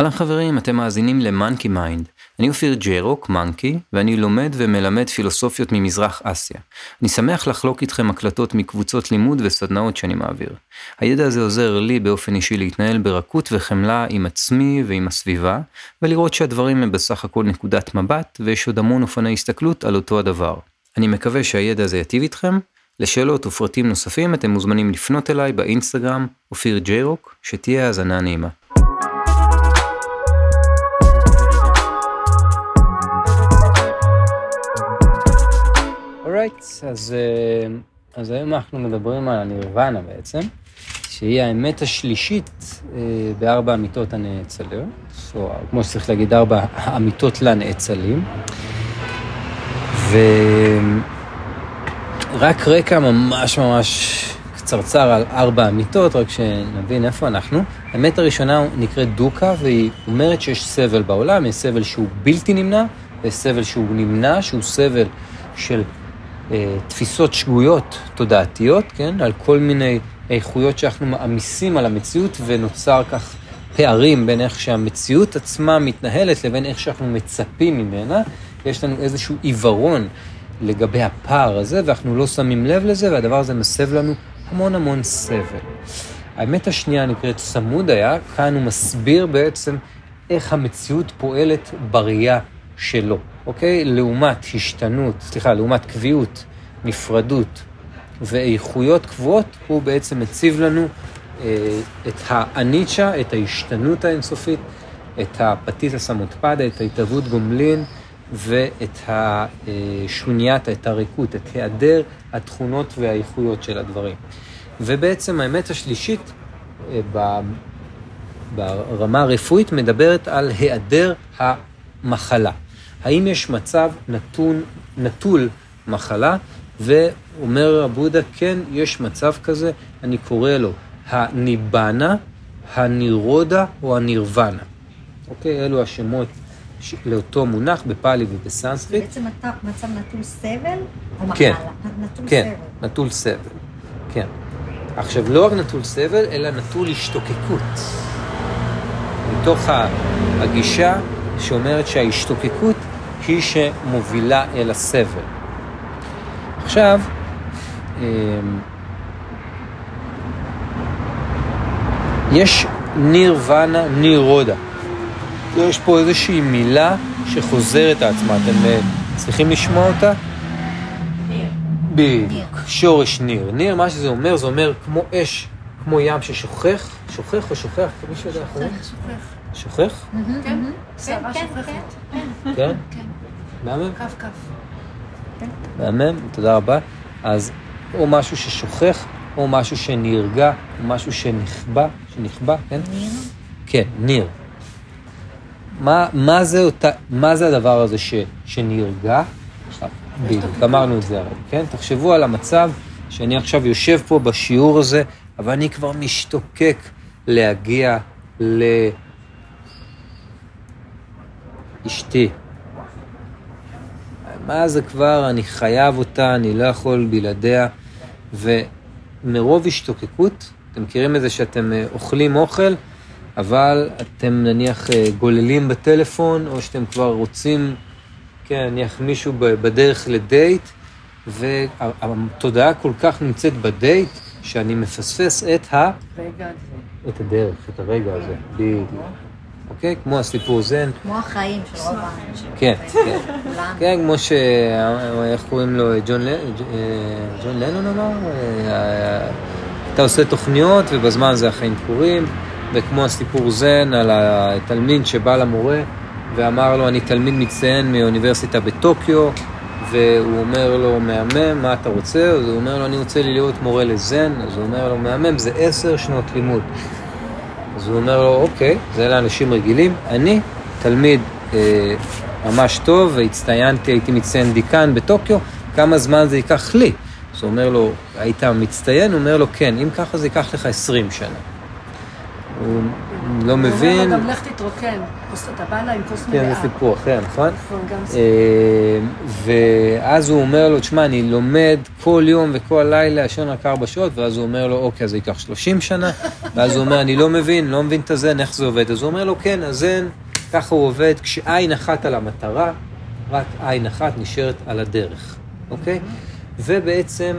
אהלן חברים, אתם מאזינים ל Monkey Mind. אני אופיר ג'רוק, Monkey, ואני לומד ומלמד פילוסופיות ממזרח אסיה. אני שמח לחלוק איתכם הקלטות מקבוצות לימוד וסדנאות שאני מעביר. הידע הזה עוזר לי באופן אישי להתנהל ברכות וחמלה עם עצמי ועם הסביבה, ולראות שהדברים הם בסך הכל נקודת מבט, ויש עוד המון אופני הסתכלות על אותו הדבר. אני מקווה שהידע הזה יטיב איתכם. לשאלות ופרטים נוספים אתם מוזמנים לפנות אליי באינסטגרם, אופיר ג'רוק, שתהיה האזנה נעימה. אורייט, אז, אה, אז היום אנחנו מדברים על הנירוונה בעצם, שהיא האמת השלישית אה, בארבע אמיתות הנאצלות, או כמו שצריך להגיד, ארבע אמיתות לנאצלים. ורק רקע ממש ממש קצרצר על ארבע אמיתות, רק שנבין איפה אנחנו. האמת הראשונה נקראת דוקה, והיא אומרת שיש סבל בעולם, יש סבל שהוא בלתי נמנע, ויש סבל שהוא נמנע, שהוא סבל של תפיסות שגויות תודעתיות, כן, על כל מיני איכויות שאנחנו מעמיסים על המציאות ונוצר כך פערים בין איך שהמציאות עצמה מתנהלת לבין איך שאנחנו מצפים ממנה. יש לנו איזשהו עיוורון לגבי הפער הזה ואנחנו לא שמים לב לזה והדבר הזה מסב לנו המון המון סבל. האמת השנייה נקראת סמוד היה, כאן הוא מסביר בעצם איך המציאות פועלת בראייה שלו. אוקיי? לעומת השתנות, סליחה, לעומת קביעות, נפרדות ואיכויות קבועות, הוא בעצם מציב לנו אה, את האניצ'ה, את ההשתנות האינסופית, את הפטיטה סמוטפדה, את ההתהוות גומלין ואת השונייתה, את הריקות, את היעדר התכונות והאיכויות של הדברים. ובעצם האמת השלישית אה, ברמה הרפואית מדברת על היעדר המחלה. האם יש מצב נתון, נטול מחלה, ואומר הבודה, כן, יש מצב כזה, אני קורא לו הניבנה, הנירודה או הנירוונה. אוקיי, אלו השמות לאותו מונח בפאלי ובסנסקריט. בעצם מצב נטול סבל או מחלה? כן, נטול כן, סבל. נטול סבל, כן. עכשיו, לא רק נטול סבל, אלא נטול השתוקקות. מתוך הגישה שאומרת שההשתוקקות היא שמובילה אל הסבל. עכשיו, אמ, יש נירוונה, נירודה. יש פה איזושהי מילה שחוזרת על עצמה, אתם אה, צריכים לשמוע אותה? בדיוק, שורש ניר. ניר, מה שזה אומר, זה אומר כמו אש, כמו ים ששוכח, שוכח או שוכח, מישהו יודע איך אומרים? שוכח? כן, כן, שערה כן, שופכת. כן. כן? כן. מהמם? כף כף. מהמם, תודה רבה. אז או משהו ששוכח, או משהו שנרגע, או משהו שנכבה, שנכבה, כן? ניר. כן, ניר. מה, מה, זה, אותה, מה זה הדבר הזה ש, שנרגע? בדיוק, אמרנו את זה הרי, כן? תחשבו על המצב שאני עכשיו יושב פה בשיעור הזה, אבל אני כבר משתוקק להגיע לאשתי. מה זה כבר, אני חייב אותה, אני לא יכול בלעדיה, ומרוב השתוקקות, אתם מכירים את זה שאתם אה, אוכלים אוכל, אבל אתם נניח אה, גוללים בטלפון, או שאתם כבר רוצים, כן, נניח מישהו בדרך לדייט, והתודעה כל כך נמצאת בדייט, שאני מפספס את, ה... רגע, את הדרך, את הרגע הזה, בדיוק. אוקיי? כמו הסיפור זן, כמו החיים של רוב האנשים. כן, כן. כן, כמו ש... איך קוראים לו? ג'ון. ג'ון לנון אמר? אה, אתה עושה תוכניות ובזמן זה החיים קורים, וכמו הסיפור זן על התלמיד שבא למורה ואמר לו, אני תלמיד מצטיין מאוניברסיטה בטוקיו, והוא אומר לו, מהמם, מה אתה רוצה? אז הוא אומר לו, אני רוצה להיות מורה לזן, אז הוא אומר לו, מהמם, זה עשר שנות לימוד. אז הוא אומר לו, אוקיי, זה לאנשים רגילים. אני תלמיד אה, ממש טוב, והצטיינתי, הייתי מצטיין דיקן בטוקיו, כמה זמן זה ייקח לי? אז הוא אומר לו, היית מצטיין? הוא אומר לו, כן, אם ככה זה ייקח לך 20 שנה. הוא לא הוא מבין. אומר לו גם לך תתרוקן. אתה בא אליי עם כוס כן, מלאה. זה סיפור אחר, נכון? נכון, גם סיפור. אה, ואז הוא אומר לו, תשמע, אני לומד כל יום וכל לילה, ישן רק ארבע שעות, ואז הוא אומר לו, אוקיי, אז זה ייקח 30 שנה, ואז הוא אומר, אני לא מבין, לא מבין את הזן, איך זה עובד. אז הוא אומר לו, כן, הזן, ככה הוא עובד, כשעין אחת על המטרה, רק עין אחת נשארת על הדרך, אוקיי? ובעצם,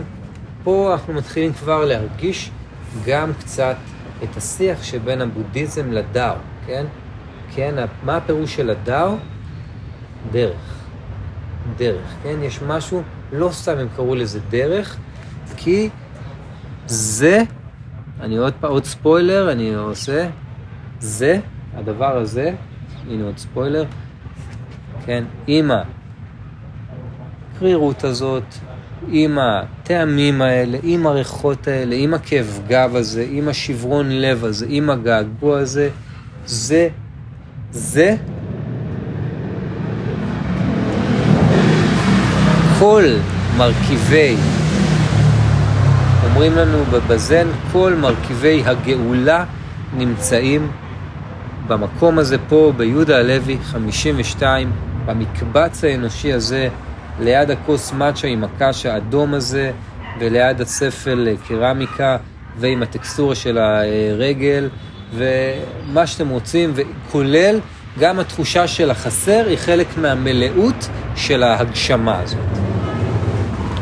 פה אנחנו מתחילים כבר להרגיש גם קצת את השיח שבין הבודהיזם לדאו, כן? כן, מה הפירוש של הדאו? דרך. דרך, כן? יש משהו, לא סתם הם קראו לזה דרך, כי זה, אני עוד פעם, עוד ספוילר, אני עושה, זה, הדבר הזה, הנה עוד ספוילר, כן, עם הקרירות הזאת, עם הטעמים האלה, עם הריחות האלה, עם הכאב גב הזה, עם השברון לב הזה, עם הגעגוע הזה, זה, זה כל מרכיבי, אומרים לנו בבזן, כל מרכיבי הגאולה נמצאים במקום הזה פה, ביהודה הלוי 52, במקבץ האנושי הזה, ליד הכוס מאצ'ה עם הקש האדום הזה, וליד הספל קרמיקה, ועם הטקסטורה של הרגל, ומה שאתם רוצים, וכולל גם התחושה של החסר היא חלק מהמלאות של ההגשמה הזאת.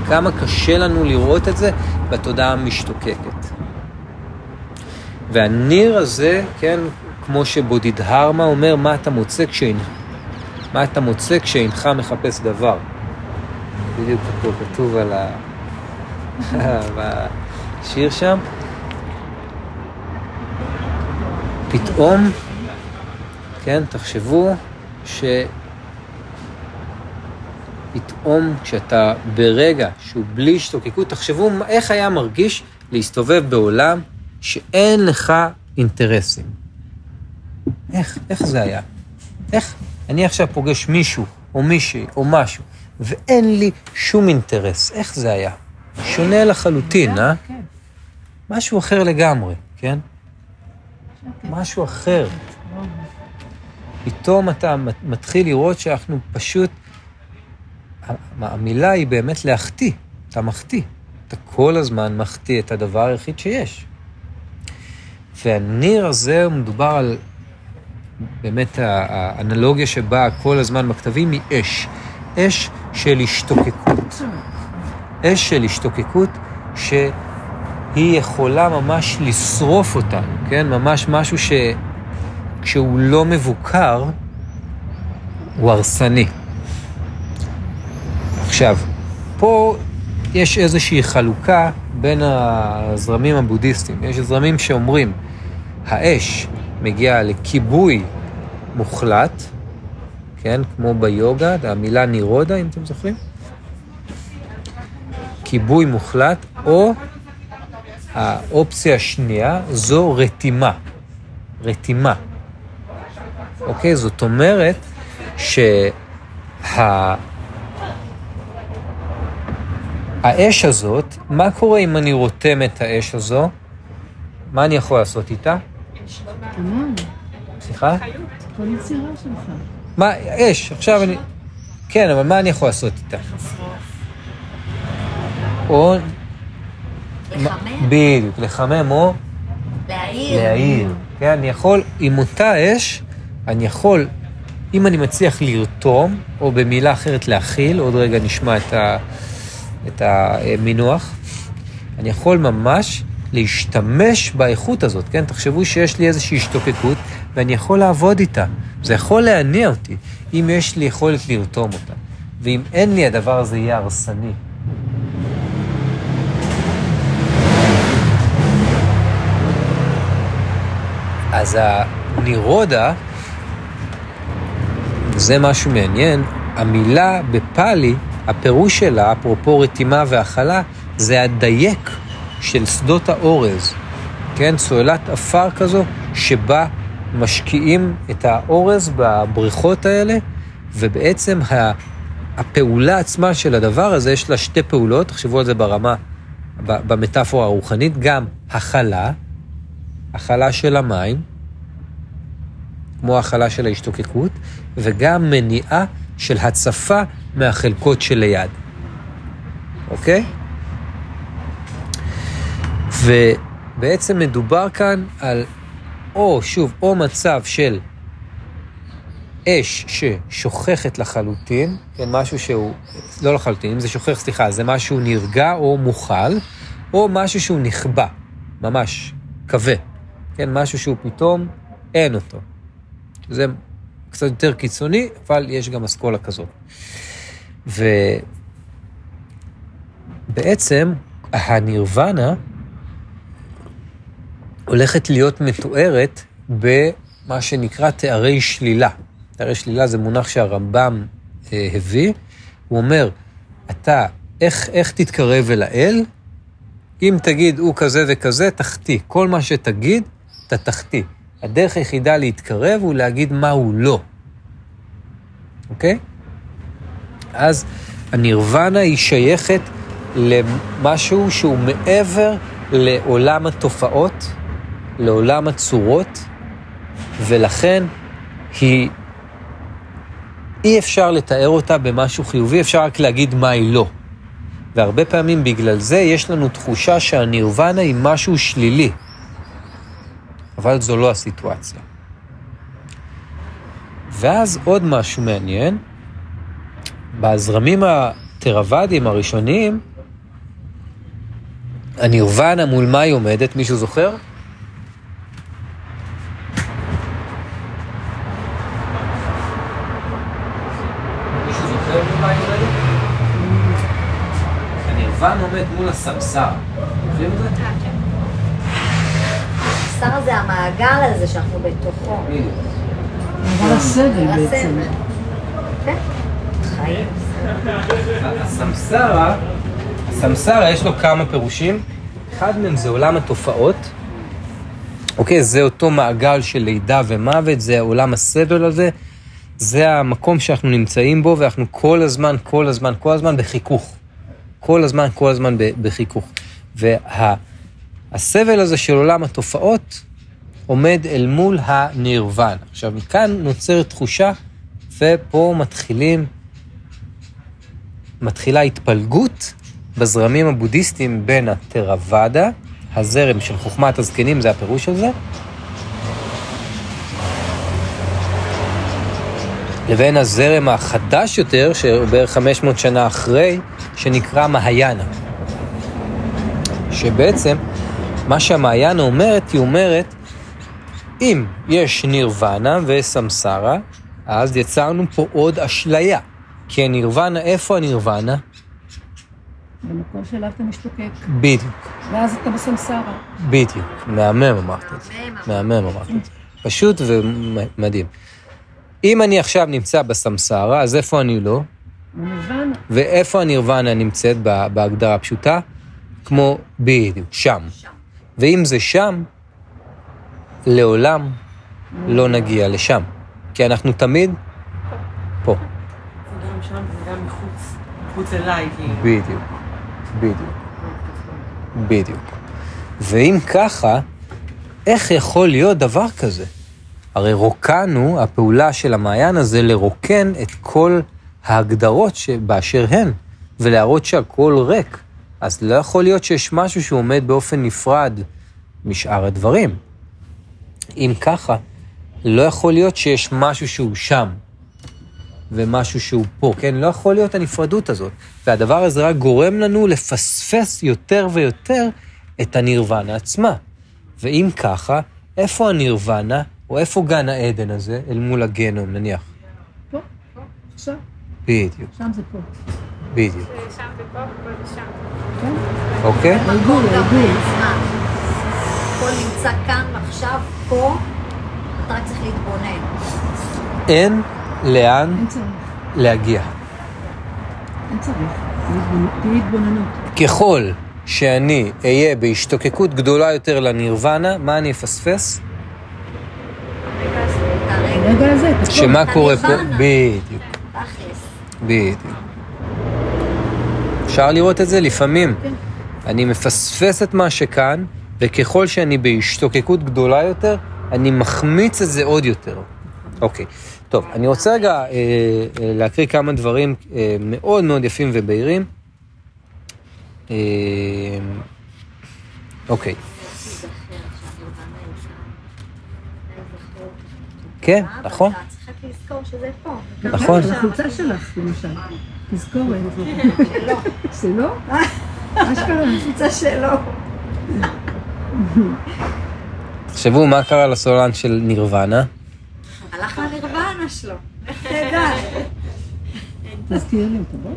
כמה קשה לנו לראות את זה בתודעה המשתוקקת. והניר הזה, כן, כמו שבודידהרמה אומר, מה אתה מוצא כשאינך, מה אתה מוצא כשאינך מחפש דבר. בדיוק פה כתוב על ה... בשיר שם. פתאום, כן, תחשבו ש... פתאום כשאתה ברגע שהוא בלי השתוקקות, תחשבו איך היה מרגיש להסתובב בעולם שאין לך אינטרסים. איך, איך זה היה? איך? אני עכשיו פוגש מישהו, או מישהי, או משהו, ואין לי שום אינטרס. איך זה היה? שונה לחלוטין, אה? כן. משהו אחר לגמרי, כן? משהו אחר. פתאום אתה מתחיל לראות שאנחנו פשוט... המילה היא באמת להחטיא, אתה מחטיא. אתה כל הזמן מחטיא את הדבר היחיד שיש. והניר הזה, מדובר על באמת האנלוגיה שבאה כל הזמן בכתבים היא אש. אש של השתוקקות. אש של השתוקקות שהיא יכולה ממש לשרוף אותנו, כן? ממש משהו שכשהוא לא מבוקר, הוא הרסני. עכשיו, פה יש איזושהי חלוקה בין הזרמים הבודהיסטיים. יש זרמים שאומרים, האש מגיעה לכיבוי מוחלט, כן, כמו ביוגה, המילה נירודה, אם אתם זוכרים. כיבוי מוחלט, או האופציה השנייה זו רתימה. רתימה. אוקיי? זאת אומרת שה... האש הזאת, מה קורה אם אני רותם את האש הזו? מה אני יכול לעשות איתה? סליחה? כל יצירה שלך. מה, אש, עכשיו אני... כן, אבל מה אני יכול לעשות איתה? או... לחמם, בדיוק, לחמם או להעיר. להעיר. כן, אני יכול, עם אותה אש, אני יכול, אם אני מצליח לרתום, או במילה אחרת להכיל, עוד רגע נשמע את, ה, את המינוח, אני יכול ממש להשתמש באיכות הזאת, כן? תחשבו שיש לי איזושהי השתוקקות, ואני יכול לעבוד איתה. זה יכול להניע אותי, אם יש לי יכולת לרתום אותה. ואם אין לי, הדבר הזה יהיה הרסני. אז הנירודה, זה משהו מעניין, המילה בפאלי, הפירוש שלה, אפרופו רתימה והכלה, זה הדייק של שדות האורז. כן, סוללת עפר כזו, שבה משקיעים את האורז בבריכות האלה, ובעצם הפעולה עצמה של הדבר הזה, יש לה שתי פעולות, תחשבו על זה ברמה, במטאפורה הרוחנית, גם הכלה, הכלה של המים, כמו הכלה של ההשתוקקות, וגם מניעה של הצפה מהחלקות שליד. אוקיי? ובעצם מדובר כאן על או, שוב, או מצב של אש ששוכחת לחלוטין, כן, משהו שהוא, לא לחלוטין, אם זה שוכח, סליחה, זה משהו נרגע או מוכל, או משהו שהוא נכבה, ממש, כבה, כן, משהו שהוא פתאום אין אותו. זה קצת יותר קיצוני, אבל יש גם אסכולה כזאת. ובעצם הנירוונה הולכת להיות מתוארת במה שנקרא תארי שלילה. תארי שלילה זה מונח שהרמב"ם אה, הביא. הוא אומר, אתה, איך, איך תתקרב אל האל? אם תגיד הוא כזה וכזה, תחטיא. כל מה שתגיד, תחטיא. הדרך היחידה להתקרב הוא להגיד מה הוא לא. אוקיי? אז הנירוונה היא שייכת למשהו שהוא מעבר לעולם התופעות, לעולם הצורות, ולכן היא, אי אפשר לתאר אותה במשהו חיובי, אפשר רק להגיד מה היא לא. והרבה פעמים בגלל זה יש לנו תחושה שהנירוונה היא משהו שלילי. אבל זו לא הסיטואציה. ואז עוד משהו מעניין, בזרמים התרוואדיים הראשוניים, הנירוונה מול מה היא עומדת, מישהו זוכר? הנירוונה עומד מול הסמסר. שר זה המעגל הזה שאנחנו בתוכו. אבל הסבל. בעצם. כן. חיים. הסמסרה, הסמסרה יש לו כמה פירושים. אחד מהם זה עולם התופעות. אוקיי, זה אותו מעגל של לידה ומוות, זה עולם הסבל הזה. זה המקום שאנחנו נמצאים בו, ואנחנו כל הזמן, כל הזמן, כל הזמן בחיכוך. כל הזמן, כל הזמן בחיכוך. והסבל הזה של עולם התופעות עומד אל מול הנירוון. עכשיו, מכאן נוצרת תחושה, ופה מתחילים, מתחילה התפלגות בזרמים הבודהיסטיים בין התרוואדה, הזרם של חוכמת הזקנים, זה הפירוש של זה, לבין הזרם החדש יותר, שבערך 500 שנה אחרי, שנקרא מהיאנה. שבעצם, מה שהמעיינה אומרת, היא אומרת, אם יש נירוונה וסמסרה, אז יצרנו פה עוד אשליה. כי הנירוונה, איפה הנירוונה? במקום שאליו אתה משתוקק. בדיוק, ואז אתה בסמסרה. בדיוק. מהמם אמרת את זה. מהמם. אמרת את זה. פשוט ומדהים. אם אני עכשיו נמצא בסמסרה, אז איפה אני לא? בנירוונה. ואיפה הנירוונה נמצאת בהגדרה הפשוטה? כמו בדיוק, שם. ואם זה שם, לעולם לא נגיע לשם. כי אנחנו תמיד פה. זה גם שם וגם מחוץ, מחוץ אליי, כאילו. בדיוק, בדיוק, בדיוק. ואם ככה, איך יכול להיות דבר כזה? הרי רוקנו, הפעולה של המעיין הזה, לרוקן את כל ההגדרות שבאשר הן, ולהראות שהכל ריק. אז לא יכול להיות שיש משהו שהוא עומד באופן נפרד משאר הדברים. אם ככה, לא יכול להיות שיש משהו שהוא שם, ומשהו שהוא פה, כן? לא יכול להיות הנפרדות הזאת. והדבר הזה רק גורם לנו לפספס יותר ויותר את הנירוונה עצמה. ואם ככה, איפה הנירוונה, או איפה גן העדן הזה, אל מול הגנום, נניח? פה. עכשיו. בדיוק, שם זה פה. בדיוק. שם ופה ופה ושם. כן? אוקיי? העיגול. זמן. הכל נמצא כאן ועכשיו, פה, אתה רק צריך להתבונן. אין לאן. להגיע. אין צריך. להתבונ- תהיה התבוננות. ככל שאני אהיה בהשתוקקות גדולה יותר לנירוונה, מה אני אפספס? שמה קורה פה? בדיוק. בדיוק. אפשר לראות את זה לפעמים. כן. אני מפספס את מה שכאן, וככל שאני בהשתוקקות גדולה יותר, אני מחמיץ את זה עוד יותר. אוקיי. טוב, אני רוצה רגע אה, אה, להקריא כמה דברים אה, מאוד מאוד יפים ובהירים. אה, אוקיי. כן, נכון. צריך לזכור שזה פה. נכון. החולצה שלך, למשל. תזכורת. שלא? אשכרה. קבוצה שלו. תחשבו מה קרה לסולן של נירוונה. הלך לנירוונה שלו. איך תדע? תזכיר לי אותו, בוא.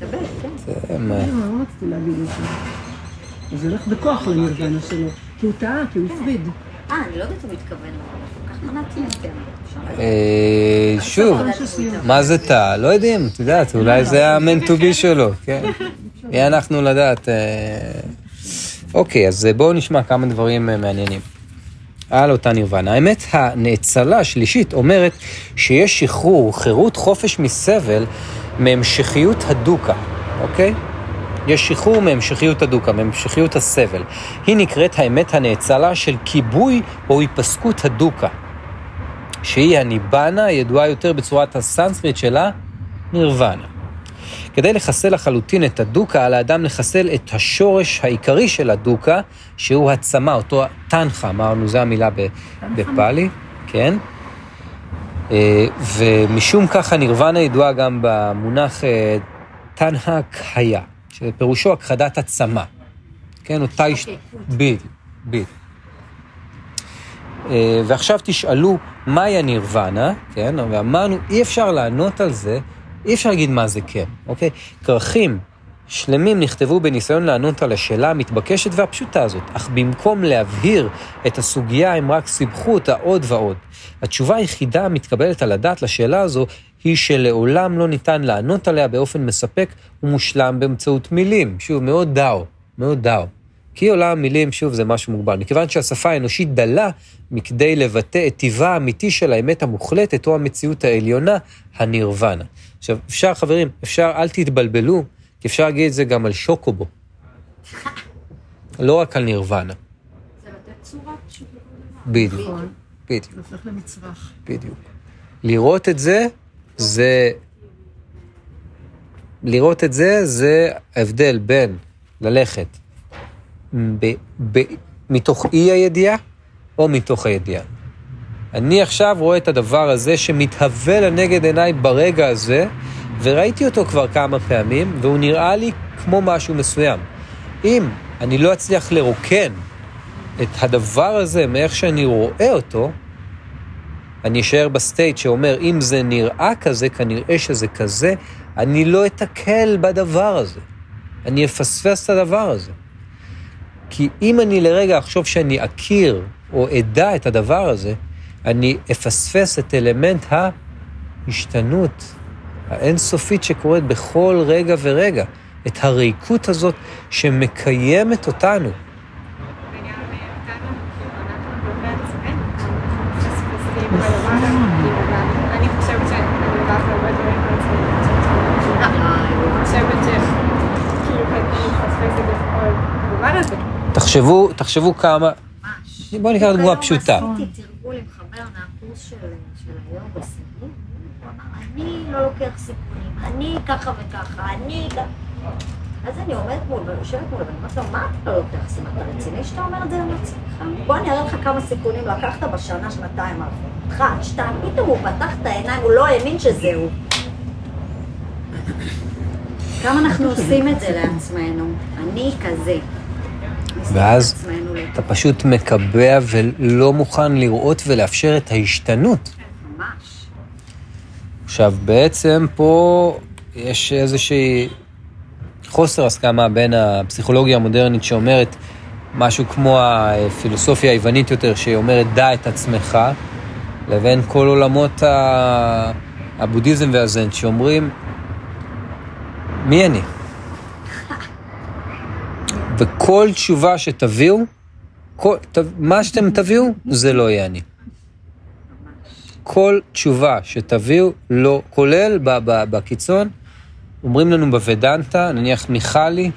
תדבר, כן. זה מה- לא, לא רציתי להגיד את זה. אז זה הולך בכוח לנירוונה שלו. כי הוא טעה, כי הוא הפריד. אה, אני לא יודעת אם הוא מתכוון, אה, שוב, מה זה תא? לא יודעים, את יודעת, אולי זה המנטובי שלו, כן. מי אנחנו לדעת? אה, אוקיי, אז בואו נשמע כמה דברים אה, מעניינים. על אותה נירוונה. האמת, הנאצלה השלישית אומרת שיש שחרור, חירות, חופש מסבל מהמשכיות הדוקה, אוקיי? יש שחרור מהמשכיות הדוקה, מהמשכיות הסבל. היא נקראת האמת הנאצלה של כיבוי או היפסקות הדוקה. שהיא הניבנה, הידועה יותר בצורת הסנסקריט שלה, נירוונה. כדי לחסל לחלוטין את הדוקה, על האדם לחסל את השורש העיקרי של הדוקה, שהוא הצמא, אותו טנחה, אמרנו, זו המילה בפאלי, כן? אה, ומשום כך הנירוונה ידועה גם במונח אה, תנהה קהיה, שפירושו הכחדת הצמא. כן, אותה. אוקיי, בדיוק, בדיוק. אה, ועכשיו תשאלו, מהי הנירוונה, כן? ואמרנו, אי אפשר לענות על זה, אי אפשר להגיד מה זה כן, אוקיי? כרכים שלמים נכתבו בניסיון לענות על השאלה המתבקשת והפשוטה הזאת, אך במקום להבהיר את הסוגיה, הם רק סיבכו אותה עוד ועוד. התשובה היחידה המתקבלת על הדעת לשאלה הזו, היא שלעולם לא ניתן לענות עליה באופן מספק ומושלם באמצעות מילים. שוב, מאוד דאו, מאוד דאו. כי עולם המילים, שוב, זה משהו מוגבל. מכיוון שהשפה האנושית דלה מכדי לבטא את טיבה האמיתי של האמת המוחלטת או המציאות העליונה, הנירוונה. עכשיו, אפשר, חברים, אפשר, אל תתבלבלו, כי אפשר להגיד את זה גם על שוקובו. לא רק על נירוונה. זה לתת צורה פשוט. בדיוק, בדיוק, זה הופך למצרך. בדיוק. לראות את זה, זה... לראות את זה, זה ההבדל בין ללכת ב, ב, מתוך אי הידיעה או מתוך הידיעה. אני עכשיו רואה את הדבר הזה שמתהווה לנגד עיניי ברגע הזה, וראיתי אותו כבר כמה פעמים, והוא נראה לי כמו משהו מסוים. אם אני לא אצליח לרוקן את הדבר הזה מאיך שאני רואה אותו, אני אשאר ב state שאומר, אם זה נראה כזה, כנראה שזה כזה, אני לא אתקל בדבר הזה. אני אפספס את הדבר הזה. כי אם אני לרגע אחשוב שאני אכיר או אדע את הדבר הזה, אני אפספס את אלמנט ההשתנות האינסופית שקורית בכל רגע ורגע. את הריקות הזאת שמקיימת אותנו. הדבר הזה. תחשבו, תחשבו כמה... ממש. בואו ניקח דוגמה פשוטה. עשיתי תרגול עם חבר מהקורס של היום בסיבוב, הוא אמר, אני לא לוקח סיכונים, אני ככה וככה, אני ככה. אז אני עומדת מול, ויושבת מול, ואני אומרת לו, מה אתה לא לוקח סיכונים? אתה רציני שאתה אומר את זה לעצמך? בוא אני אראה לך כמה סיכונים לקחת בשנה, שנתיים האחרונות. אחד, שתיים, פתאום הוא פתח את העיניים, הוא לא האמין שזהו. כמה אנחנו עושים את זה לעצמנו? אני כזה. ואז. אתה פשוט מקבע ולא מוכן לראות ולאפשר את ההשתנות. עכשיו, בעצם פה יש איזושהי חוסר הסכמה בין הפסיכולוגיה המודרנית שאומרת משהו כמו הפילוסופיה היוונית יותר, שאומרת דע את עצמך, לבין כל עולמות הבודהיזם והזן, שאומרים, מי אני? וכל תשובה שתביאו, כל, ת, מה שאתם תביאו, זה לא יהיה אני. כל תשובה שתביאו, לא, כולל ב, ב, בקיצון, אומרים לנו בוודנטה, נניח מיכלי,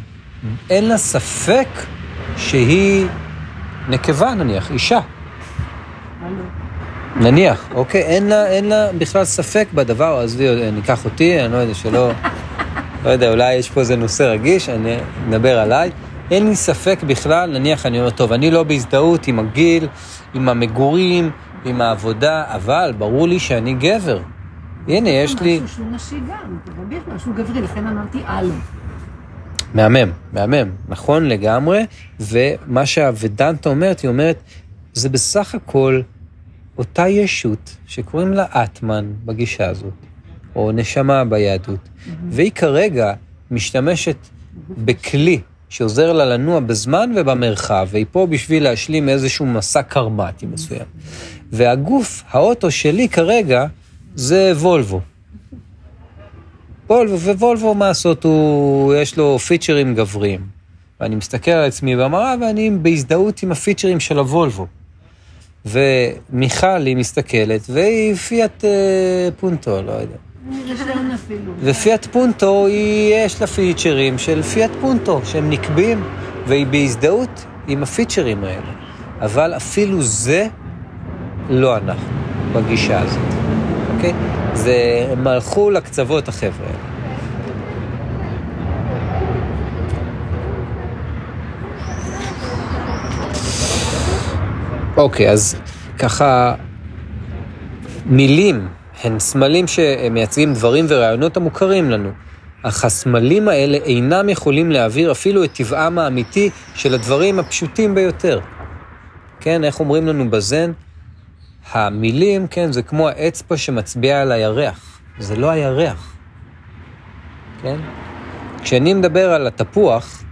אין לה ספק שהיא נקבה נניח, אישה. נניח, אוקיי, אין לה, אין לה בכלל ספק בדבר, עזבי, ניקח אותי, אני לא יודע, שלא, לא יודע, אולי יש פה איזה נושא רגיש, אני אדבר עליי. אין לי ספק בכלל, נניח אני אומר, טוב, אני לא בהזדהות עם הגיל, עם המגורים, עם העבודה, אבל ברור לי שאני גבר. הנה, יש לי... משהו שהוא נשי גם, אבל יש משהו גברי, לכן אמרתי אלו. מהמם, מהמם, נכון לגמרי, ומה שהוודנטה אומרת, היא אומרת, זה בסך הכל אותה ישות שקוראים לה אטמן בגישה הזאת, או נשמה ביהדות, והיא כרגע משתמשת בכלי שעוזר לה לנוע בזמן ובמרחב, והיא פה בשביל להשלים איזשהו מסע קרמטי מסוים. והגוף, האוטו שלי כרגע, זה וולבו. וולבו, ווולבו, מה לעשות, הוא, יש לו פיצ'רים גבריים. ואני מסתכל על עצמי במראה ואני בהזדהות עם הפיצ'רים של הוולבו. ומיכל היא מסתכלת, והיא פיאט אה, פונטו, לא יודע. ופיאט פונטו, יש לה פיצ'רים של פיאט פונטו, שהם נקבים, והיא בהזדהות עם הפיצ'רים האלה. אבל אפילו זה לא אנחנו, בגישה הזאת, אוקיי? זה, הם הלכו לקצוות, החבר'ה האלה. אוקיי, אז ככה, מילים הן סמלים שמייצגים דברים ורעיונות המוכרים לנו. אך הסמלים האלה אינם יכולים להעביר אפילו את טבעם האמיתי של הדברים הפשוטים ביותר. כן, איך אומרים לנו בזן? המילים, כן, זה כמו האצבע שמצביע על הירח. זה לא הירח, כן? כשאני מדבר על התפוח,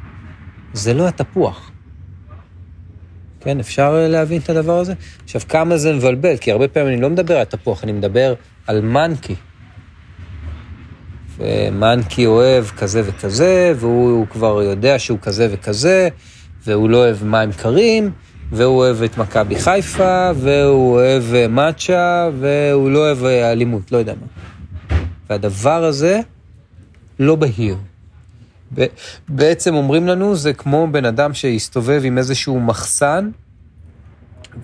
זה לא התפוח. כן, אפשר אה, להבין את הדבר הזה? עכשיו, כמה זה מבלבל, כי הרבה פעמים אני לא מדבר על תפוח, אני מדבר על מנקי. ומנקי אוהב כזה וכזה, והוא כבר יודע שהוא כזה וכזה, והוא לא אוהב מים קרים, והוא אוהב את מכבי חיפה, והוא אוהב אה, מאצ'ה, והוא לא אוהב אה, אלימות, לא יודע מה. והדבר הזה לא בהיר. בעצם אומרים לנו, זה כמו בן אדם שהסתובב עם איזשהו מחסן,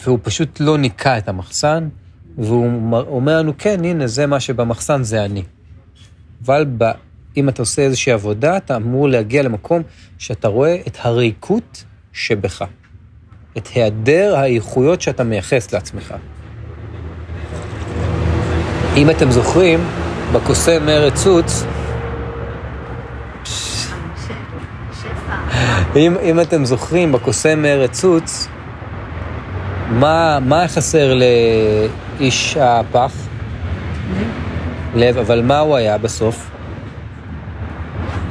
והוא פשוט לא ניקה את המחסן, והוא אומר לנו, כן, הנה, זה מה שבמחסן, זה אני. אבל ב, אם אתה עושה איזושהי עבודה, אתה אמור להגיע למקום שאתה רואה את הריקות שבך. את היעדר האיכויות שאתה מייחס לעצמך. אם אתם זוכרים, בקוסם ארץ צוץ, אם, אם אתם זוכרים, בקוסם ארץ צוץ, מה, מה חסר לאיש הפח? לב, אבל מה הוא היה בסוף?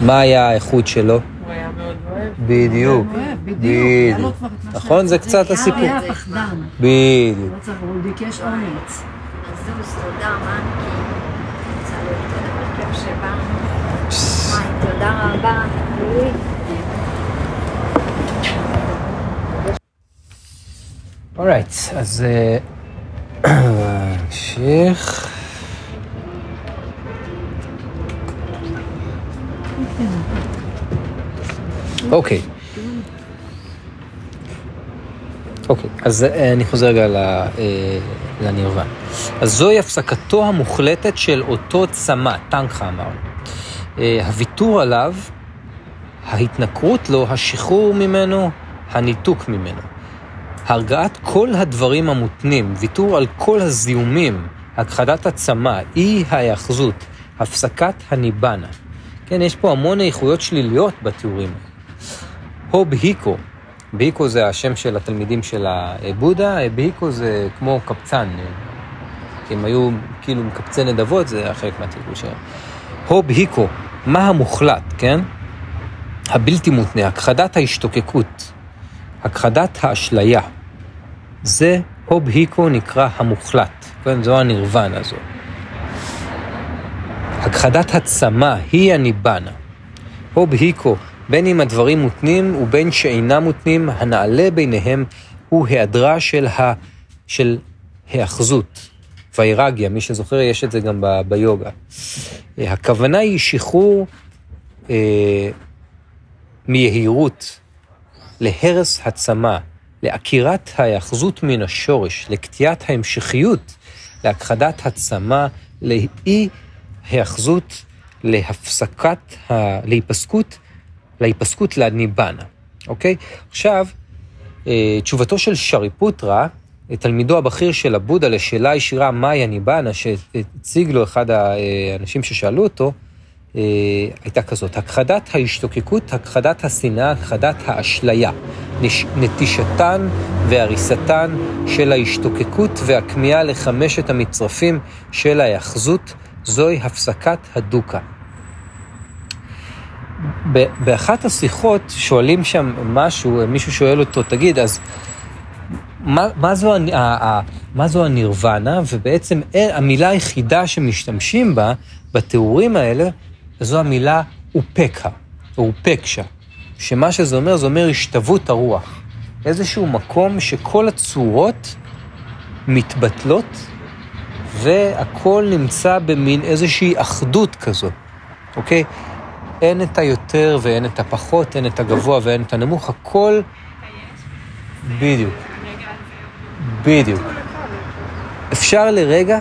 מה היה האיכות שלו? הוא היה מאוד אוהב. בדיוק. בדיוק. מה נכון? זה קצת. הסיפור. היה פחדן. בדיוק. הוא ביקש אומץ. תודה, להיות בכיף שבאנו. וואי, תודה רבה. אורייט, אז נמשיך. אוקיי. אוקיי, אז אה, אני חוזר רגע אה, לנירוון. אז זוהי הפסקתו המוחלטת של אותו צמא, אמר. אה, הוויתור עליו, ההתנכרות לו, השחרור ממנו, הניתוק ממנו. הרגעת כל הדברים המותנים, ויתור על כל הזיהומים, הכחדת הצמא, אי ההיאחזות, הפסקת הניבנה. כן, יש פה המון איכויות שליליות בתיאורים. הו בהיקו, בהיקו זה השם של התלמידים של הבודה, בהיקו זה כמו קבצן. הם היו כאילו מקבצי נדבות, זה היה חלק מהתרגול שלהם. הו בהיקו, מה המוחלט, כן? הבלתי מותנה, הכחדת ההשתוקקות, הכחדת האשליה. זה הוב היקו נקרא המוחלט, כן, זו הנירוונה הזו. הכחדת הצמא היא הניבנה. הוב היקו, בין אם הדברים מותנים ובין שאינם מותנים, הנעלה ביניהם הוא היעדרה של, ה... של היאחזות. ויירגיה, מי שזוכר, יש את זה גם ב... ביוגה. אה, הכוונה היא שחרור אה, מיהירות להרס הצמא, לעקירת ההיאחזות מן השורש, לקטיעת ההמשכיות להכחדת הצמא, לאי היאחזות, להפסקת, ה... להיפסקות, להיפסקות לניבנה, אוקיי? עכשיו, אה, תשובתו של שריפוטרה, תלמידו הבכיר של הבודה לשאלה ישירה מהי הניבנה, שהציג לו אחד האנשים ששאלו אותו, אה, הייתה כזאת, הכחדת ההשתוקקות, הכחדת השנאה, הכחדת האשליה, נטישתן והריסתן של ההשתוקקות והכמיהה לחמשת המצרפים של ההיאחזות, זוהי הפסקת הדוקה. באחת השיחות שואלים שם משהו, מישהו שואל אותו, תגיד, אז מה, מה, זו, ה- ה- מה זו הנירוונה? ובעצם אין- המילה היחידה שמשתמשים בה בתיאורים האלה, זו המילה אופקה, או אופקשה, שמה שזה אומר, זה אומר השתוות הרוח. איזשהו מקום שכל הצורות מתבטלות, והכל נמצא במין איזושהי אחדות כזו, אוקיי? אין את היותר ואין את הפחות, אין את הגבוה ואין את הנמוך, הכל... בדיוק. בדיוק. אפשר לרגע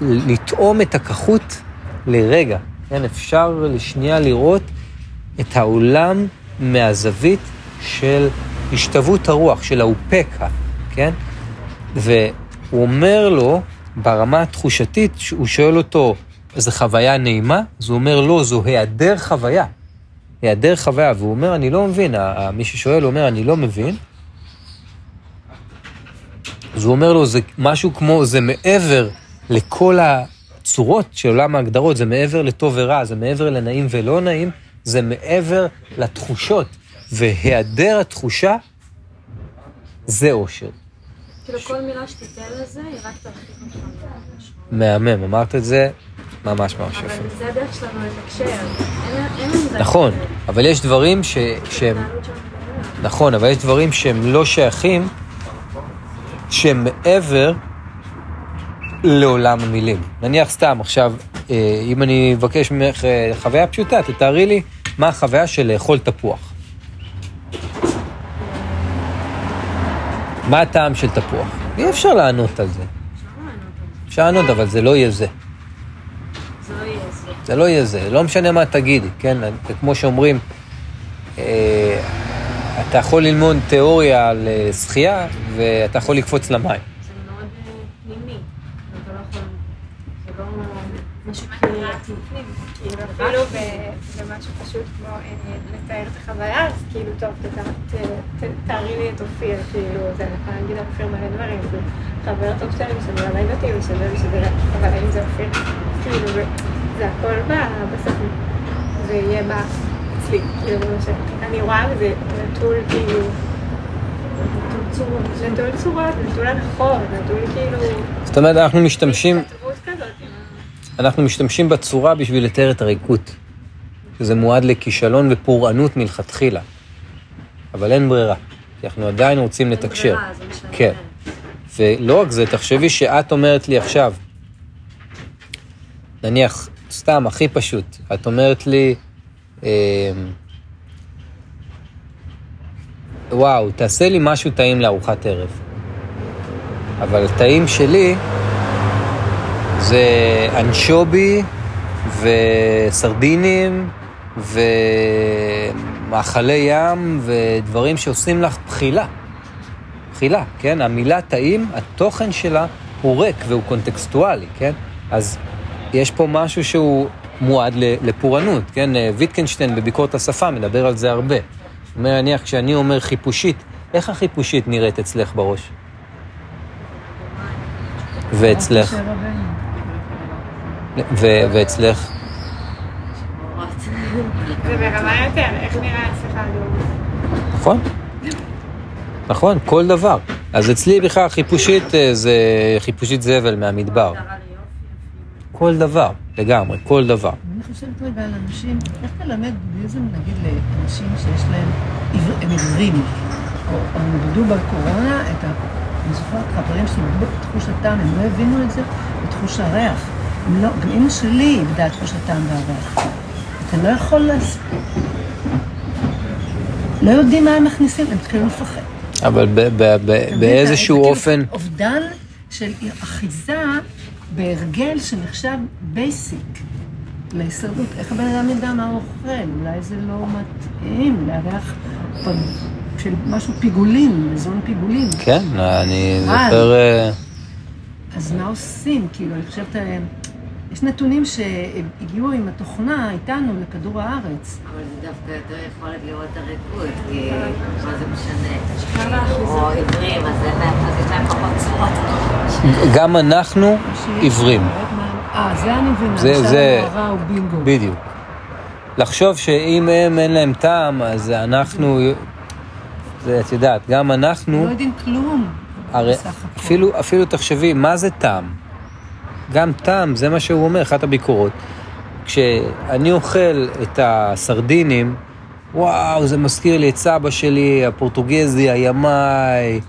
לטעום את הכחות לרגע, כן? אפשר לשנייה לראות את העולם מהזווית של השתוות הרוח, של האופקה, כן? והוא אומר לו, ברמה התחושתית, הוא שואל אותו, זו חוויה נעימה? אז הוא אומר, לא, זו היעדר חוויה. היעדר חוויה, והוא אומר, אני לא מבין, מי ששואל אומר, אני לא מבין. אז הוא אומר לו, זה משהו כמו, זה מעבר לכל הצורות של עולם ההגדרות, זה מעבר לטוב ורע, זה מעבר לנעים ולא נעים, זה מעבר לתחושות. והיעדר התחושה זה אושר. כאילו כל מילה שתיתן לזה, היא רק תרחיק אותך. מהמם, אמרת את זה ממש ממש אבל יפה. זה הדרך שלנו לתקשר. נכון, אבל יש דברים ש, שהם... נכון, אבל יש דברים שהם לא שייכים, שהם מעבר לעולם המילים. נניח סתם, עכשיו, אה, אם אני אבקש ממך אה, חוויה פשוטה, תתארי לי מה החוויה של לאכול תפוח. מה הטעם של תפוח? אי אפשר לענות על זה. אפשר לענות, אבל זה לא יהיה זה. זה לא יהיה זה. לא משנה מה תגידי, כן? כמו שאומרים, אה, אתה יכול ללמוד תיאוריה על שחייה, ואתה יכול לקפוץ למים. זה מאוד אה, פנימי. אתה לא יכול... זה לא משהו קריאטיבי. כאילו אפילו ב- במשהו פשוט כמו אה, לתאר את החוויה, אז כאילו טוב, תארי לי את אופיר, כאילו, זה אני יכולה להגיד על אופיר מלא דברים, כאילו, חבר טוב שלי שמלמד אותי ושזה ושזה, אבל האם זה אופיר? כאילו, זה- זה הכל בסוף, זה יהיה בה אצלי, כאילו, זה מה שאני רואה וזה נטול כאילו. נטול צורות, נטול הנחות, נטול כאילו, זאת אומרת, אנחנו משתמשים, התכתבות כזאת עם ה... אנחנו משתמשים בצורה בשביל לתאר את הריקות. שזה מועד לכישלון ופורענות מלכתחילה. אבל אין ברירה, כי אנחנו עדיין רוצים אין לתקשר. ברירה, זה מה שאני כן. ולא רק זה, תחשבי שאת אומרת לי עכשיו, נניח, סתם, הכי פשוט, את אומרת לי, אה, וואו, תעשה לי משהו טעים לארוחת ערב. אבל הטעים שלי זה אנשובי וסרדינים ומאכלי ים ודברים שעושים לך בחילה. בחילה, כן? המילה טעים, התוכן שלה הוא ריק והוא קונטקסטואלי, כן? אז יש פה משהו שהוא מועד לפורענות, כן? אה, ויטקנשטיין בביקורת השפה מדבר על זה הרבה. הוא אומר, נניח, כשאני אומר חיפושית, איך החיפושית נראית אצלך בראש? ואצלך? ו- ואצלך? זה ברמה יותר, איך נראה אצלך הדור? נכון. נכון, כל דבר. אז אצלי בכלל חיפושית אה, זה חיפושית זבל מהמדבר. כל דבר, לגמרי, כל דבר. אני חושבת רגע על אנשים, איך תלמד בודהיזם נגיד לאנשים שיש להם, הם עיוורים, או הם איבדו בקורונה את ה... אני זוכרת חברים שלי איבדו את תחוש הטעם, הם לא הבינו את זה בתחוש הריח. לא, גם אמא שלי איבדה את תחוש הטעם והריח. אתה לא יכול לעשות... לא יודעים מה הם מכניסים, הם התחילו לפחד. אבל? באיזשהו זה כאילו אופן, אובדן של אחיזה בהרגל שנחשב basic להישרדות. איך הבן אדם ידע מה הוא אוכל? אולי זה לא מתאים לארח של משהו פיגולים, מזון פיגולים. כן, אני. זוכר... אה, אז מה עושים? כאילו, אני חושבת, אה, יש נתונים שהגיעו עם התוכנה איתנו לכדור הארץ. אבל זה דווקא יותר יכולת לראות את הריקוד, כי מה זה משנה? או עיוורים, אז אין להם, אז יש להם פחות צורות. גם אנחנו עיוורים. אה, זה אני מבינה. זה- זה- המערה הוא בינגו. בדיוק. לחשוב שאם הם אין להם טעם, אז אנחנו... זה, את יודעת, גם אנחנו... לא יודעים כלום. הרי. אפילו, אפילו תחשבי, מה זה טעם? גם טעם, זה מה שהוא אומר, אחת הביקורות. כשאני אוכל את הסרדינים, וואו, זה מזכיר לי את סבא שלי, הפורטוגזי, הימאי,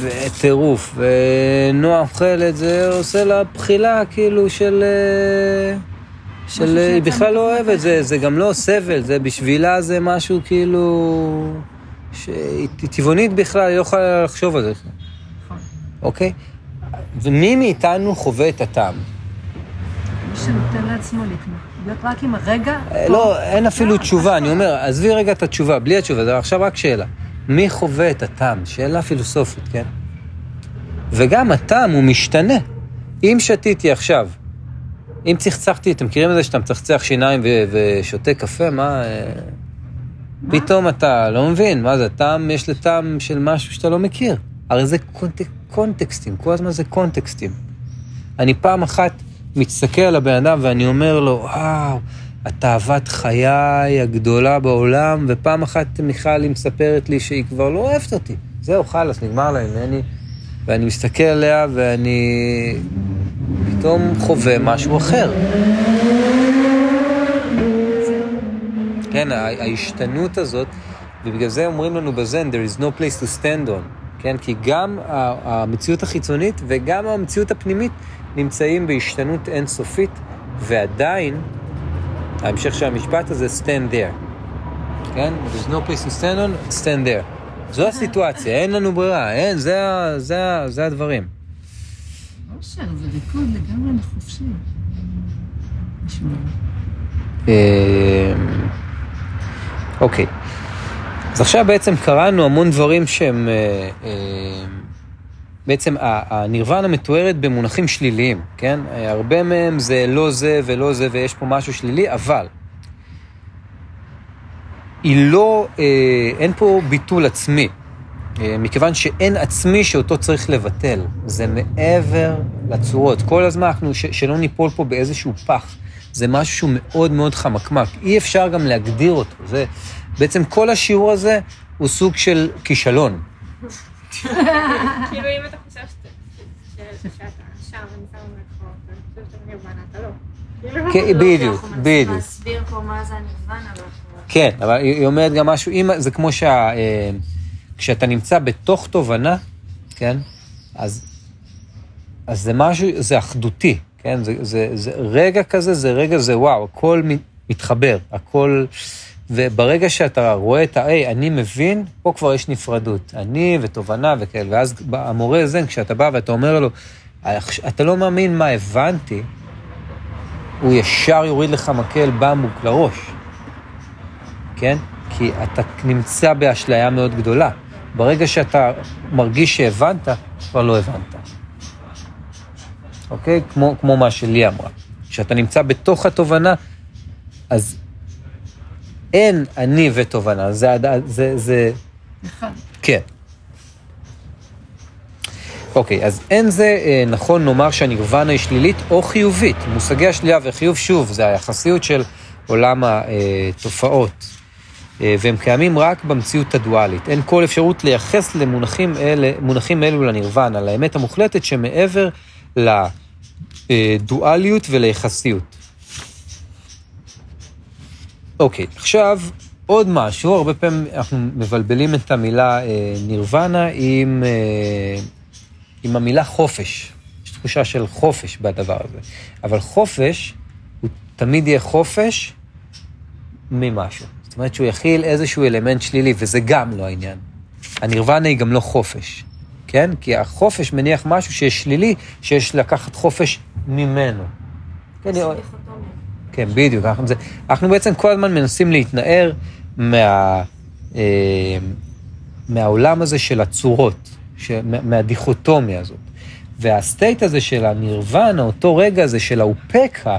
וטירוף. ונועה אוכלת, זה עושה לה בחילה כאילו של... אה, של... היא שיצא בכלל לא אוהבת, זה, זה גם לא סבל, זה בשבילה זה משהו כאילו... שהיא טבעונית בכלל, היא לא יכולה לחשוב על זה. נכון. אוקיי? ומי מאיתנו חווה את הטעם? מי שנותן לעצמו להיות רק עם הרגע. אה, לא, אין אפילו תשובה, אני אומר, עזבי רגע את התשובה, בלי התשובה, זה עכשיו רק שאלה. מי חווה את הטעם? שאלה פילוסופית, כן? וגם הטעם הוא משתנה. אם שתיתי עכשיו, אם צחצחתי, אתם מכירים את זה שאתה מצחצח שיניים ו- ושותה קפה? מה... אה, פתאום אתה לא מבין, מה זה, טעם, יש לטעם של משהו שאתה לא מכיר. הרי זה קונטק, קונטקסטים, כל הזמן זה קונטקסטים. אני פעם אחת מסתכל על הבן אדם ואני אומר לו, וואו, התאוות חיי הגדולה בעולם, ופעם אחת מיכל מספרת לי שהיא כבר לא אוהבת אותי. זהו, חלאס, נגמר לה ממני. ואני מסתכל עליה ואני פתאום חווה משהו אחר. כן, ההשתנות הזאת, ובגלל זה אומרים לנו בזן, there is no place to stand on. כן, כי גם המציאות החיצונית וגם המציאות הפנימית נמצאים בהשתנות אינסופית, ועדיין, ההמשך של המשפט הזה, stand there. כן? There's no place to stand on, stand there. זו הסיטואציה, אין לנו ברירה, אין, זה, זה, זה הדברים. אושר, זה ריקוד לגמרי לחופשי. נשמע. אמ, אוקיי. אז עכשיו בעצם קראנו המון דברים שהם... אה, אה, בעצם ה- הנירוונה מתוארת במונחים שליליים, כן? אה, הרבה מהם זה לא זה ולא זה ויש פה משהו שלילי, אבל היא לא, אין פה ביטול עצמי, מכיוון שאין עצמי שאותו צריך לבטל. זה מעבר לצורות. כל הזמן אנחנו, ש, שלא ניפול פה באיזשהו פח. זה משהו שהוא מאוד מאוד חמקמק. אי אפשר גם להגדיר אותו. זה, בעצם כל השיעור הזה הוא סוג של כישלון. כאילו, אם אתה חושב שאתה שם, שמה במרכאות, ואני חושבת שאתה נרבנה, אתה לא. כאילו, כן, לא, בדיוק, בדיוק. כן, אבל היא אומרת גם משהו, אם, זה כמו שה... אה, כשאתה נמצא בתוך תובנה, כן, אז, אז זה משהו, זה אחדותי, כן, זה, זה, זה רגע כזה, זה רגע, זה וואו, הכל מת- מתחבר, הכל... וברגע שאתה רואה את ה, היי, אני מבין, פה כבר יש נפרדות. אני ותובנה וכאלה, ואז המורה זן, כשאתה בא ואתה אומר לו, אתה לא מאמין מה הבנתי, הוא ישר יוריד לך מקל במבוק לראש. כן? כי אתה נמצא באשליה מאוד גדולה. ברגע שאתה מרגיש שהבנת, כבר לא הבנת. אוקיי? כמו, כמו מה שלי אמרה. כשאתה נמצא בתוך התובנה, אז אין אני ותובנה. זה, זה, זה, אחד. כן. אוקיי, אז אין זה אה, נכון לומר שהנירוונה היא שלילית או חיובית. מושגי השלילה והחיוב, שוב, זה היחסיות של עולם התופעות. אה, והם קיימים רק במציאות הדואלית. אין כל אפשרות לייחס למונחים אלה, מונחים אלו לנירוונה, לאמת המוחלטת שמעבר לדואליות וליחסיות. אוקיי, עכשיו עוד משהו, הרבה פעמים אנחנו מבלבלים את המילה אה, נירוונה עם, אה, עם המילה חופש. יש תחושה של חופש בדבר הזה. אבל חופש, הוא תמיד יהיה חופש ממשהו. זאת אומרת שהוא יכיל איזשהו אלמנט שלילי, וזה גם לא העניין. הנירוונה היא גם לא חופש, כן? כי החופש מניח משהו שיש שלילי, שיש לקחת חופש ממנו. כן. כן, בדיוק. אנחנו, זה, אנחנו בעצם כל הזמן מנסים להתנער מה, אה, מהעולם הזה של הצורות, ש, מה- מהדיכוטומיה הזאת. והסטייט הזה של הנירוונה, אותו רגע הזה של האופקה,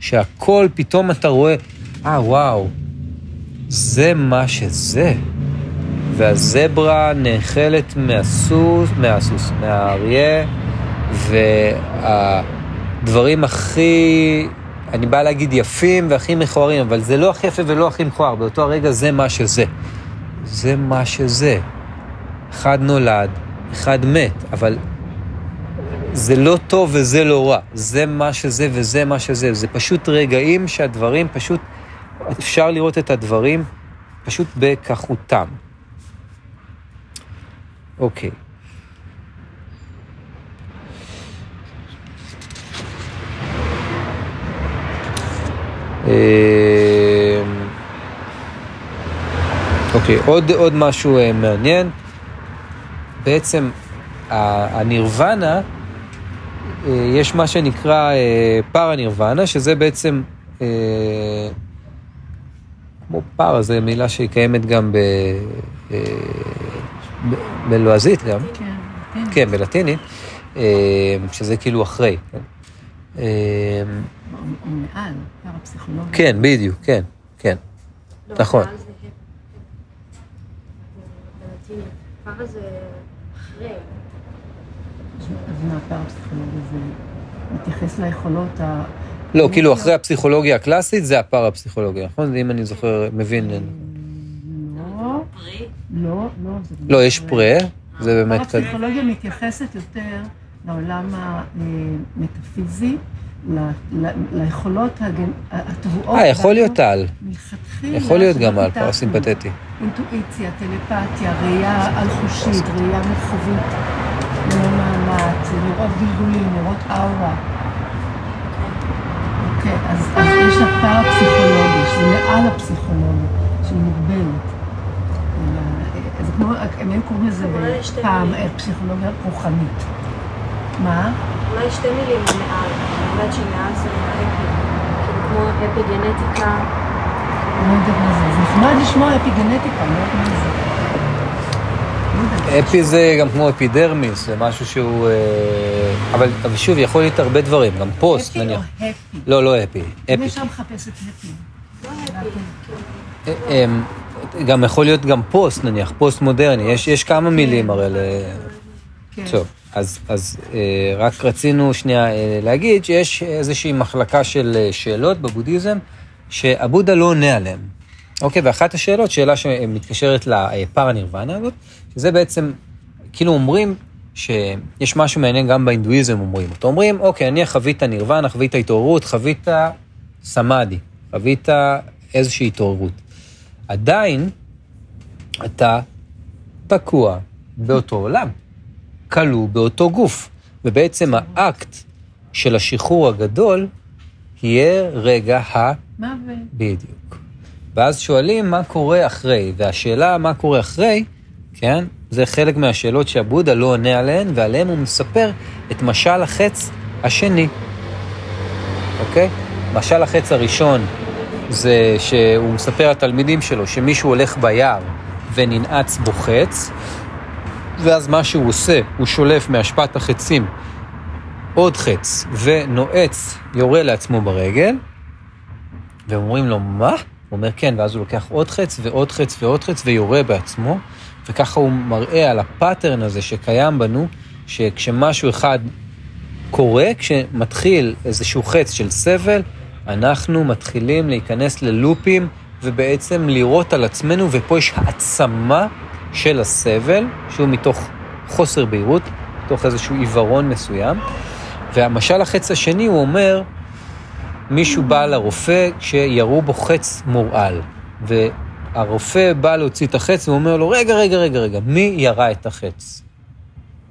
שהכל פתאום אתה רואה, אה, וואו, זה מה שזה. והזברה נאכלת מהסוס, מהסוס, מהאריה, והדברים הכי, אני בא להגיד יפים והכי מכוערים, אבל זה לא הכי יפה ולא הכי מכוער, באותו הרגע זה מה שזה. זה מה שזה. אחד נולד, אחד מת, אבל זה לא טוב וזה לא רע. זה מה שזה וזה מה שזה. זה פשוט רגעים שהדברים פשוט, אפשר לראות את הדברים פשוט בכחותם. אוקיי. אוקיי, עוד, עוד משהו אה, מעניין. בעצם הנירוונה, אה, יש מה שנקרא אה, פארה נירוונה, שזה בעצם, אה, כמו פארה, זו מילה שהיא קיימת גם ב... אה, בלועזית גם, כן, כן. כן, בלטינית, אה, שזה כאילו אחרי. כן. אה, או מעל, פרפסיכולוגיה. כן, בדיוק, כן, כן. לא, נכון. פעל זה הפ. בלטינית. פרה זה אחרי. אז מה פרפסיכולוגיה זה מתייחס ליכולות ה... לא, כאילו אחרי הפסיכולוגיה הקלאסית זה הפארה-פסיכולוגיה, נכון? אם אני זוכר, מבין. לא, פרי. לא, לא. זה לא, יש פרה, זה באמת... הפסיכולוגיה מתייחסת יותר לעולם המטאפיזי, ל- ל- ליכולות הטבועות. אה, יכול להיות על. מלכתחילה. יכול להיות גם על פיתחנו. פרסימפטי. אינטואיציה, טלפתיה, ראייה על-חושית, ראייה מרחבית, ללא מאמץ, לראות גלגולים, לראות אאורה. אוקיי, אז, אז יש לה פרפסיכולוגיה, שזה מעל הפסיכולוגיה, שהיא מוגבלת. אלא, זה כמו, הם היו קוראים לזה פעם. אה, פסיכולוגיה רוחנית. מה? אולי שתי מילים מעל. אני יודעת שמעל זה אפי. כאילו כמו אפיגנטיקה. לא יודעת מה זה. זה נחמד לשמוע אפיגנטיקה, לא יודעת מה זה. לא. epi זה גם כמו אפידרמיס, זה משהו שהוא... אה, אבל שוב, יכול להיות הרבה דברים, גם פוסט epi או נניח. happy? לא, לא epi, epi. אני שם מחפשת happy. לא epi. כאילו. אה, אה, גם יכול להיות גם פוסט נניח, פוסט מודרני, יש, כמה מילים הרי ל... כן. טוב, אז, אז אה, רק רצינו שנייה אה, להגיד שיש איזושהי מחלקה של אה, שאלות בבודהיזם שהבודה לא עונה עליהן. אוקיי, ואחת השאלות, שאלה שמתקשרת לפארה נירוונה הזאת, שזה בעצם, כאילו אומרים שיש משהו מעניין גם בהינדואיזם אומרים אותו. אומרים, אוקיי, אני חווית נירוונה, חווית התעוררות, חווית סמאדי, חווית איזושהי התעוררות. עדיין אתה תקוע באותו עולם. כלוא באותו גוף. ובעצם האקט של השחרור הגדול יהיה רגע ה... מוות. בדיוק. ואז שואלים מה קורה אחרי, והשאלה מה קורה אחרי, כן, זה חלק מהשאלות שהבודה לא עונה עליהן, ועליהן הוא מספר את משל החץ השני, אוקיי? משל החץ הראשון זה שהוא מספר לתלמידים שלו שמישהו הולך ביער וננעץ בו חץ, ואז מה שהוא עושה, הוא שולף מהשפעת החצים עוד חץ ונועץ, יורה לעצמו ברגל, והם אומרים לו, מה? הוא אומר, כן, ואז הוא לוקח עוד חץ ועוד חץ ועוד חץ ויורה בעצמו, וככה הוא מראה על הפאטרן הזה שקיים בנו, שכשמשהו אחד קורה, כשמתחיל איזשהו חץ של סבל, אנחנו מתחילים להיכנס ללופים ובעצם לירות על עצמנו, ופה יש העצמה של הסבל, שהוא מתוך חוסר בהירות, מתוך איזשהו עיוורון מסוים. והמשל החץ השני, הוא אומר, מישהו בא לרופא כשירו בו חץ מורעל, והרופא בא להוציא את החץ ואומר לו, רגע, רגע, רגע, רגע, מי ירה את החץ?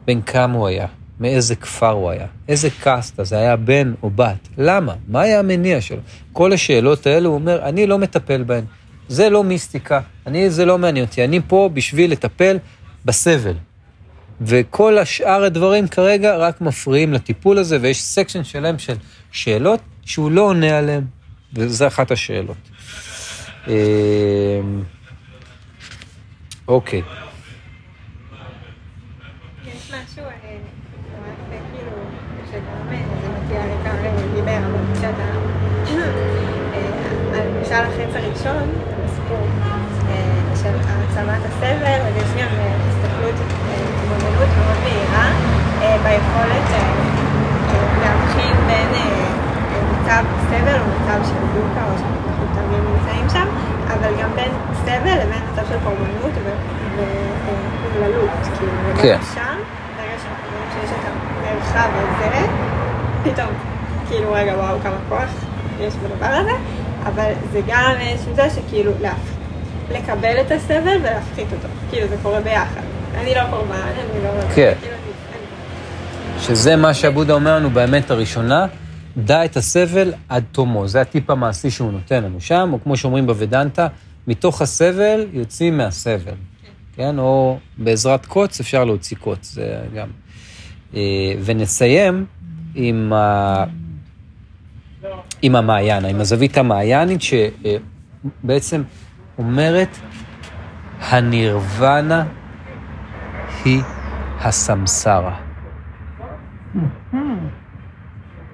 בן כמה הוא היה? מאיזה כפר הוא היה? איזה קאסטה? זה היה בן או בת? למה? מה היה המניע שלו? כל השאלות האלו, הוא אומר, אני לא מטפל בהן. זה לא מיסטיקה, אני, זה לא מעניין אותי, אני פה בשביל לטפל בסבל. וכל השאר הדברים כרגע רק מפריעים לטיפול הזה, ויש סקשן שלם של שאלות שהוא לא עונה עליהן, וזו אחת השאלות. אה, אוקיי. משהו, אה, יפה, כאילו, אה, אה, למשל החץ הראשון, הסיפור אה, של העצמת הסבל, אז יש גם אה, הסתכלות, אה, התבוננות מאוד מהירה ביכולת להבחין בין מצב סבל או מצב של דוקה, או שאנחנו תמיד נמצאים שם, אבל גם בין סבל לבין מצב של קורבנות ואומללות, כאילו, כן. וגם שם, ברגע שאנחנו רואים שיש את המרחב הזה, פתאום, כאילו, רגע, וואו, כמה כוח יש בדבר הזה, אבל זה גם איזשהו זה שכאילו, להפ- לקבל את הסבל ולהפחית אותו, כאילו, זה קורה ביחד. אני לא קורבן, אני לא... כן. כאילו, אני- שזה מה שעבודה אומר לנו באמת הראשונה, דע את הסבל עד תומו. זה הטיפ המעשי שהוא נותן לנו שם, או כמו שאומרים בוודנטה, מתוך הסבל יוצאים מהסבל. כן? או בעזרת קוץ אפשר להוציא קוץ, זה גם. אה, ונסיים עם, ה... עם המעיינה, עם הזווית המעיינית, שבעצם אומרת, הנירוונה היא הסמסרה.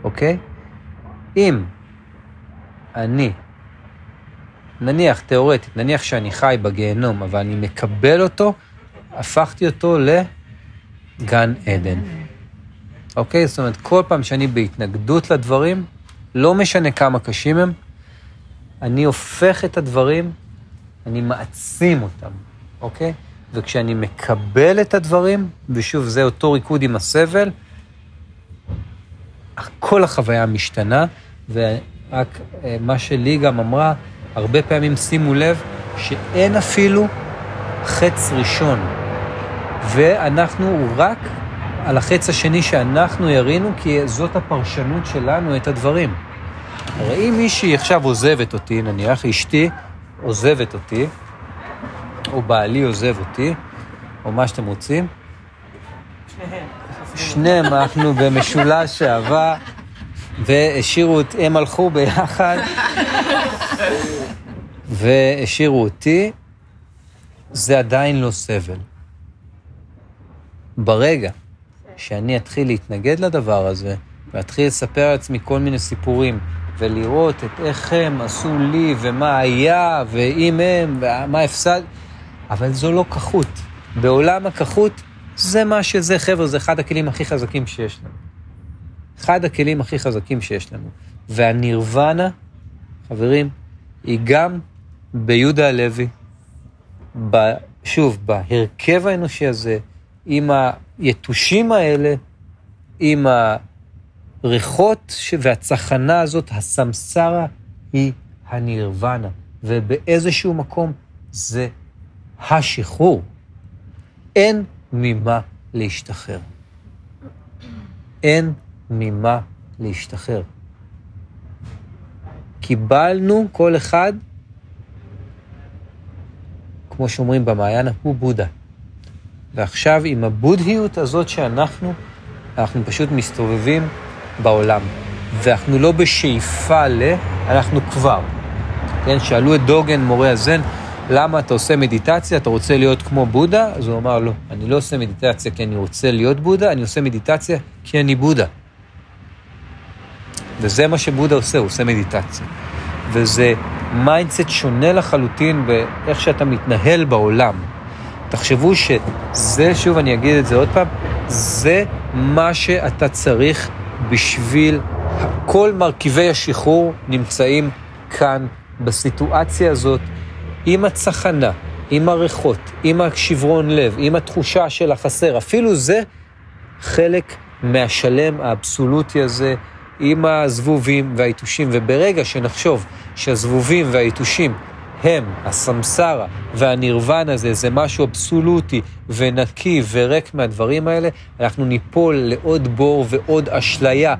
אוקיי? אם אני, נניח, תיאורטית, נניח שאני חי בגיהנום, אבל אני מקבל אותו, הפכתי אותו לגן עדן. אוקיי? זאת אומרת, כל פעם שאני בהתנגדות לדברים, לא משנה כמה קשים הם, אני הופך את הדברים, אני מעצים אותם, אוקיי? וכשאני מקבל את הדברים, ושוב, זה אותו ריקוד עם הסבל, כל החוויה משתנה, ורק אה, מה שלי גם אמרה, הרבה פעמים שימו לב שאין אפילו חץ ראשון, ואנחנו רק על החץ השני שאנחנו ירינו, כי זאת הפרשנות שלנו את הדברים. הרי אם מישהי עכשיו עוזבת אותי, נניח אשתי עוזבת אותי, או בעלי עוזב אותי, או מה שאתם רוצים, שניהם. שניהם אנחנו במשולש אהבה, והשאירו את, הם הלכו ביחד, והשאירו אותי, זה עדיין לא סבל. ברגע שאני אתחיל להתנגד לדבר הזה, ואתחיל לספר לעצמי כל מיני סיפורים, ולראות את איך הם עשו לי, ומה היה, ואם הם, ומה הפסד, אבל זו לא כחות. בעולם הכחות, זה מה שזה, חבר'ה, זה אחד הכלים הכי חזקים שיש לנו. אחד הכלים הכי חזקים שיש לנו. והנירוונה, חברים, היא גם ביהודה הלוי, ב, שוב, בהרכב האנושי הזה, עם היתושים האלה, עם הריחות ש- והצחנה הזאת, הסמסרה היא הנירוונה, ובאיזשהו מקום זה השחרור. אין ממה להשתחרר. אין ממה להשתחרר. קיבלנו כל אחד, כמו שאומרים במעיין, הוא בודה. ועכשיו עם הבודהיות הזאת שאנחנו, אנחנו פשוט מסתובבים בעולם. ואנחנו לא בשאיפה ל... אנחנו כבר. כן, שאלו את דוגן, מורה הזן, למה אתה עושה מדיטציה? אתה רוצה להיות כמו בודה? אז הוא אמר, לא, אני לא עושה מדיטציה כי אני רוצה להיות בודה, אני עושה מדיטציה כי אני בודה. וזה מה שבודה עושה, הוא עושה מדיטציה. וזה mindset שונה לחלוטין באיך שאתה מתנהל בעולם. תחשבו שזה, שוב אני אגיד את זה עוד פעם, זה מה שאתה צריך בשביל, כל מרכיבי השחרור נמצאים כאן, בסיטואציה הזאת, עם הצחנה, עם הריחות, עם השברון לב, עם התחושה של החסר. אפילו זה חלק מהשלם האבסולוטי הזה, עם הזבובים והיתושים. וברגע שנחשוב שהזבובים והיתושים הם, הסמסרה והנירוון הזה, זה משהו אבסולוטי ונקי וריק מהדברים האלה, אנחנו ניפול לעוד בור ועוד אשליה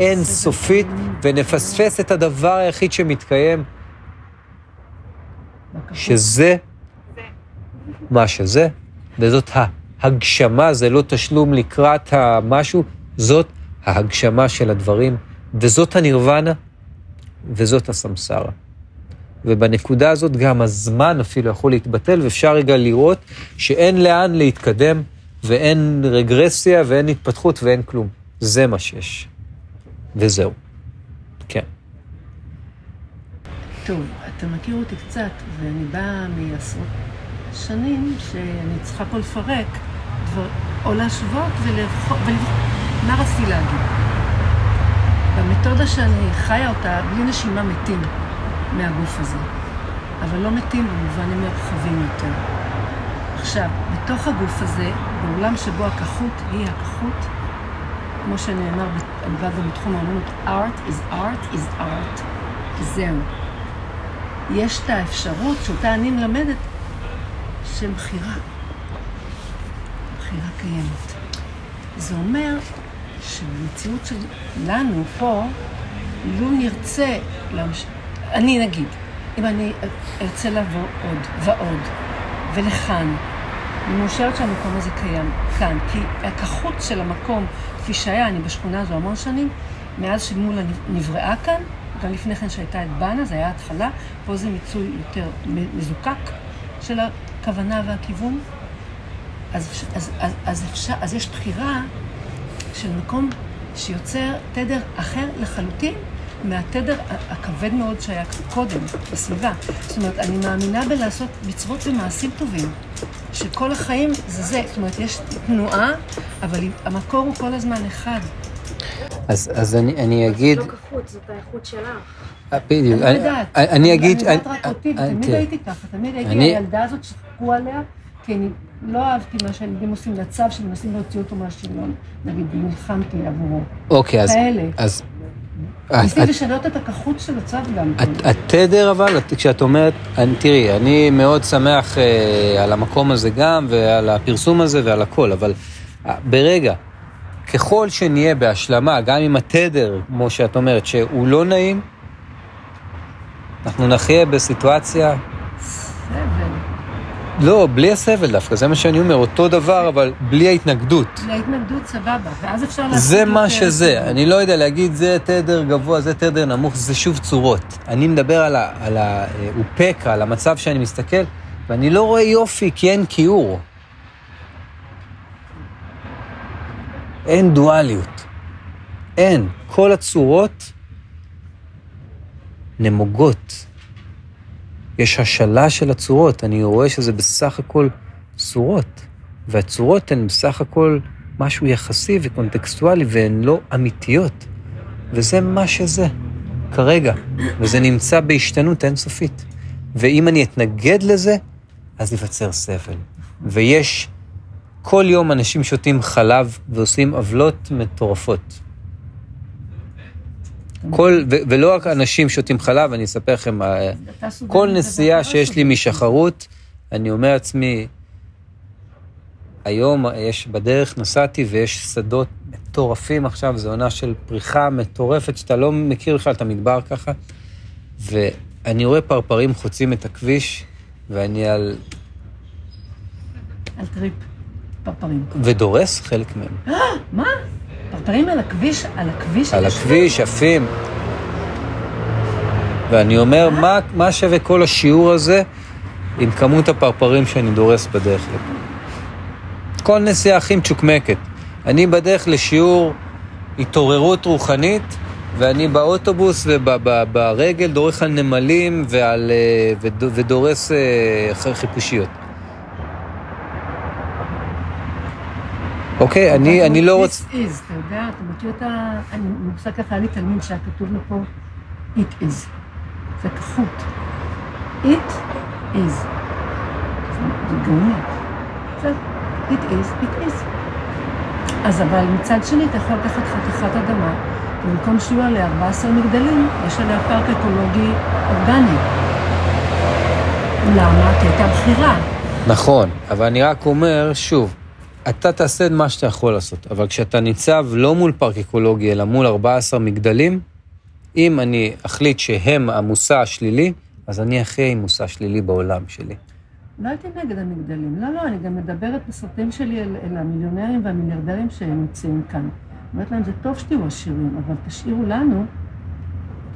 אינסופית, ונפספס את הדבר היחיד שמתקיים, שזה מה שזה, וזאת ה- הגשמה, זה לא תשלום לקראת המשהו, זאת ההגשמה של הדברים, וזאת הנירוונה, וזאת הסמסרה. ובנקודה הזאת גם הזמן אפילו יכול להתבטל, ואפשר רגע לראות שאין לאן להתקדם, ואין רגרסיה, ואין התפתחות, ואין כלום. זה מה שיש. וזהו. כן. טוב, אתה מכיר אותי קצת, ואני באה מעשרות שנים שאני צריכה פה לפרק, דבר, או להשוות ולבחור, מה רציתי להגיד? במתודה שאני חיה אותה, בלי נשימה מתים מהגוף הזה, אבל לא מתים במובנים מרחבים יותר. עכשיו, בתוך הגוף הזה, בעולם שבו הכחות היא הכחות, כמו שנאמר אגב בתחום האמנות, art is art is art, זהו. יש את האפשרות שאותה אני מלמדת של בחירה. בחירה קיימת. זה אומר שבמציאות שלנו פה, לו נרצה, להמש... אני נגיד, אם אני ארצה לבוא עוד ועוד ולכאן, אני מאושרת שהמקום הזה קיים כאן, כי הכחות של המקום, כפי שהיה, אני בשכונה הזו המון שנים, מאז שמולה נבראה כאן, גם לפני כן שהייתה את בנה, זה היה התחלה, פה זה מיצוי יותר מזוקק של הכוונה והכיוון. אז, אז, אז, אז, אפשר, אז יש בחירה של מקום שיוצר תדר אחר לחלוטין מהתדר הכבד מאוד שהיה קודם, בסביבה. זאת אומרת, אני מאמינה בלעשות מצוות ומעשים טובים, שכל החיים זה זה. זאת אומרת, יש תנועה, אבל המקור הוא כל הזמן אחד. אז, אז אני, אני אגיד... זאת לא כחות, זאת האיכות שלך. אה, בדיוק. אני יודעת. אני אגיד... אני יודעת רק אותי, תמיד הייתי ככה, תמיד הייתי הילדה הזאת שצחקו עליה, כי אני לא אהבתי מה שהילדים עושים לצו, שמנסים להוציא אותו מהשריון. נגיד, נלחמתי עבורו. אוקיי, אז... כאלה. אז... ניסיתי לשנות את הכחות של הצו גם. כן. התדר אבל, כשאת אומרת, תראי, אני מאוד שמח אה, על המקום הזה גם, ועל הפרסום הזה ועל הכל, אבל אה, ברגע, ככל שנהיה בהשלמה, גם עם התדר, כמו שאת אומרת, שהוא לא נעים, אנחנו נחיה בסיטואציה... סבל. לא, בלי הסבל דווקא, זה מה שאני אומר, אותו דבר, אבל בלי ההתנגדות. בלי ההתנגדות, סבבה, ואז אפשר לעשות... זה מה שזה, אני לא יודע להגיד זה תדר גבוה, זה תדר נמוך, זה שוב צורות. אני מדבר על, ה, על האופקה, על המצב שאני מסתכל, ואני לא רואה יופי, כי אין כיעור. אין דואליות. אין. כל הצורות נמוגות. יש השאלה של הצורות, אני רואה שזה בסך הכל צורות, והצורות הן בסך הכל משהו יחסי וקונטקסטואלי והן לא אמיתיות. וזה מה שזה, כרגע, וזה נמצא בהשתנות אינסופית. ואם אני אתנגד לזה, אז ייווצר סבל. ויש, כל יום אנשים שותים חלב ועושים עוולות מטורפות. כל, ו- ולא רק אנשים שותים חלב, אני אספר לכם, אה, כל נסיעה שיש לי משחרות, אני אומר לעצמי, היום יש בדרך, נסעתי ויש שדות מטורפים עכשיו, זו עונה של פריחה מטורפת, שאתה לא מכיר בכלל את המדבר ככה, ואני רואה פרפרים חוצים את הכביש, ואני על... על טריפ, פרפרים. ודורס חלק מהם. מה? פרפרים על הכביש? על הכביש? על הכביש, עפים. ואני אומר, מה, מה שווה כל השיעור הזה עם כמות הפרפרים שאני דורס בדרך לפה? כל נסיעה הכי מצ'וקמקת. אני בדרך לשיעור התעוררות רוחנית, ואני באוטובוס וברגל דורך על נמלים ועל, אה, ודורס אה, חיפושיות. אוקיי, אני, אני לא רוצה... This is, אתה יודע, אתה מכיר את ה... אני מושג ככה, היה לי תלמיד שהיה כתוב לו פה, it is. זה כחות. it is. זה גאוני. זה it is, it is. אז אבל מצד שני, אתה יכול לקחת חתיכת אדמה, ובמקום שיהיו עליה 14 מגדלים, יש עליה פארק אקולוגי אורגני. למה? כי הייתה בחירה. נכון, אבל אני רק אומר, שוב, אתה תעשה את מה שאתה יכול לעשות, אבל כשאתה ניצב לא מול פארק אקולוגי, אלא מול 14 מגדלים, אם אני אחליט שהם המושא השלילי, אז אני עם מושא שלילי בעולם שלי. לא הייתי נגד המגדלים. לא, לא, אני גם מדברת בסרטים שלי אל, אל המיליונרים והמיליארדרים שנמצאים כאן. אומרת להם, זה טוב שתהיו עשירים, אבל תשאירו לנו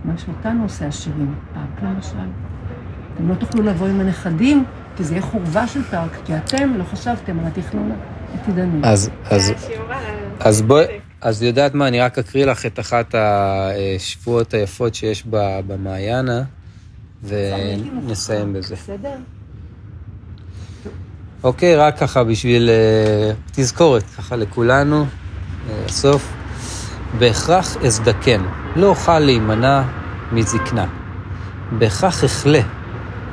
מה שאותנו עושה עשירים. פארק למשל. אתם לא תוכלו לבוא עם הנכדים, כי זה יהיה חורבה של פארק, כי אתם לא חשבתם על התכנון אז, אז, ה- אז בואי, אז יודעת מה, אני רק אקריא לך את אחת השבועות היפות שיש ב- במעיינה, ונסיים בזה. בסדר? אוקיי, רק ככה בשביל אה, תזכורת, ככה לכולנו, אה, הסוף. בהכרח אזדקן, לא אוכל להימנע מזקנה. בהכרח אכלה,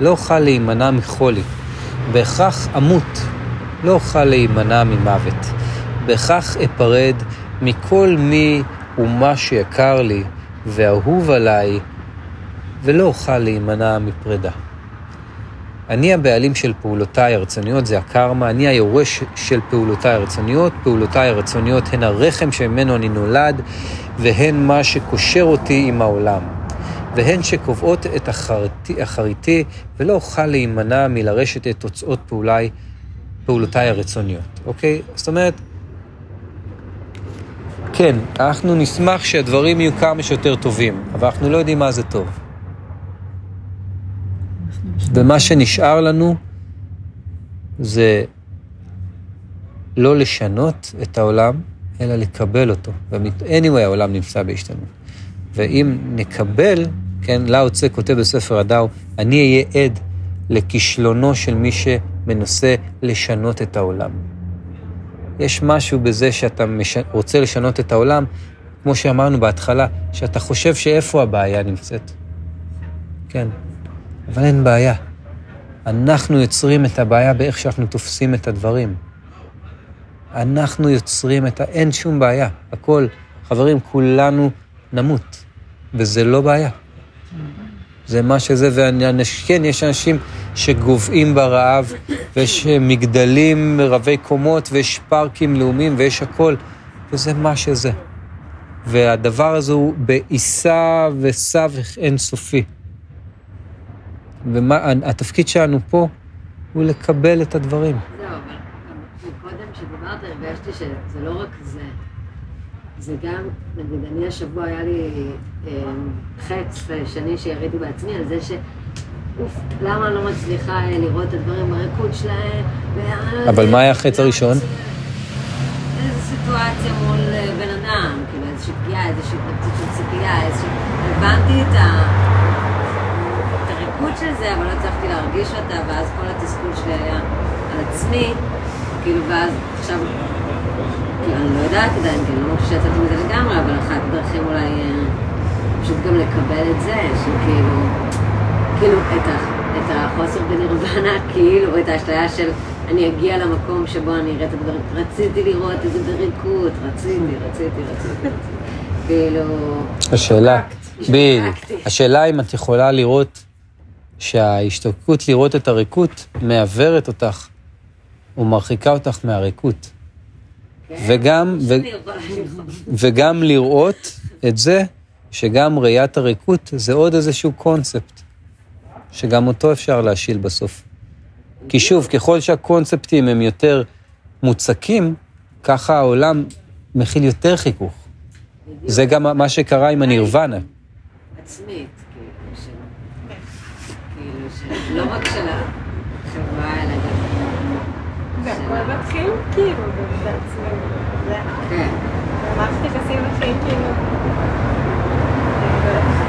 לא אוכל להימנע מחולי. בהכרח אמות, לא אוכל להימנע ממוות. בהכרח אפרד מכל מי ומה שיקר לי ואהוב עליי, ולא אוכל להימנע מפרידה. אני הבעלים של פעולותיי הרצוניות, זה הקרמה, אני היורש של פעולותיי הרצוניות, פעולותיי הרצוניות הן הרחם שממנו אני נולד, והן מה שקושר אותי עם העולם. והן שקובעות את אחריתי, אחריתי, ולא אוכל להימנע מלרשת את תוצאות פעולי, פעולותיי הרצוניות, אוקיי? זאת אומרת, כן, אנחנו נשמח שהדברים יהיו כמה שיותר טובים, אבל אנחנו לא יודעים מה זה טוב. ומה שנשאר לנו זה לא לשנות את העולם, אלא לקבל אותו. ו-anyway, העולם נמצא בהשתנות. ואם נקבל, כן, לאו צה כותב בספר הדאו, אני אהיה עד לכישלונו של מי שמנסה לשנות את העולם. יש משהו בזה שאתה מש... רוצה לשנות את העולם, כמו שאמרנו בהתחלה, שאתה חושב שאיפה הבעיה נמצאת. כן, אבל אין בעיה. אנחנו יוצרים את הבעיה באיך שאנחנו תופסים את הדברים. אנחנו יוצרים את ה... אין שום בעיה. הכל, חברים, כולנו נמות, וזה לא בעיה. זה מה שזה, וכן, יש אנשים שגוועים ברעב, ויש מגדלים רבי קומות, ויש פארקים לאומיים, ויש הכל, וזה מה שזה. והדבר הזה הוא בעיסה וסבך אינסופי. והתפקיד שלנו פה הוא לקבל את הדברים. זהו, אבל גם קודם שדיברת הרגשתי שזה לא רק זה. זה גם, נגיד, אני השבוע היה לי אה, חץ שני שיריתי בעצמי על זה ש... אוף, למה אני לא מצליחה אה, לראות את הדברים בריקוד שלהם? אבל מה היה החץ הראשון? איזו סיטואציה מול אה, בן אדם, כאילו איזושהי פגיעה, איזושהי התנגדות של ציפייה, איזושהי... הבנתי את הריקוד של זה, אבל לא הצלחתי להרגיש אותה, ואז כל התסכול שלי היה על עצמי, כאילו, ואז עכשיו... כאילו, אני לא יודעת עדיין, כי אני לא מרגישה שיצאתי מזה לגמרי, אבל אחת הדרכים אולי אה, פשוט גם לקבל את זה, שכאילו... כאילו, את, ה, את החוסר בנירוונה, כאילו, את האשליה של אני אגיע למקום שבו אני אראה את הדברים. רציתי לראות את זה בריקוד, רציתי, רציתי, רציתי. כאילו... השאלה, בדיוק. השאלה אם את יכולה לראות שההשתוקקות לראות את הריקות מעוורת אותך ומרחיקה אותך מהריקות. וגם, ו. וגם לראות את זה שגם ראיית הריקות זה עוד איזשהו קונספט, שגם אותו אפשר להשיל בסוף. כי שוב, ככל שהקונספטים הם יותר מוצקים, ככה העולם מכיל יותר חיכוך. זה גם מה שקרה עם הנירוונה. עצמית, כאילו, של... כאילו. לא רק של החברה, אלא גם... זה הכל מתחיל כאילו בעצמנו. זה כן. המערכת יחסים הכי כאילו...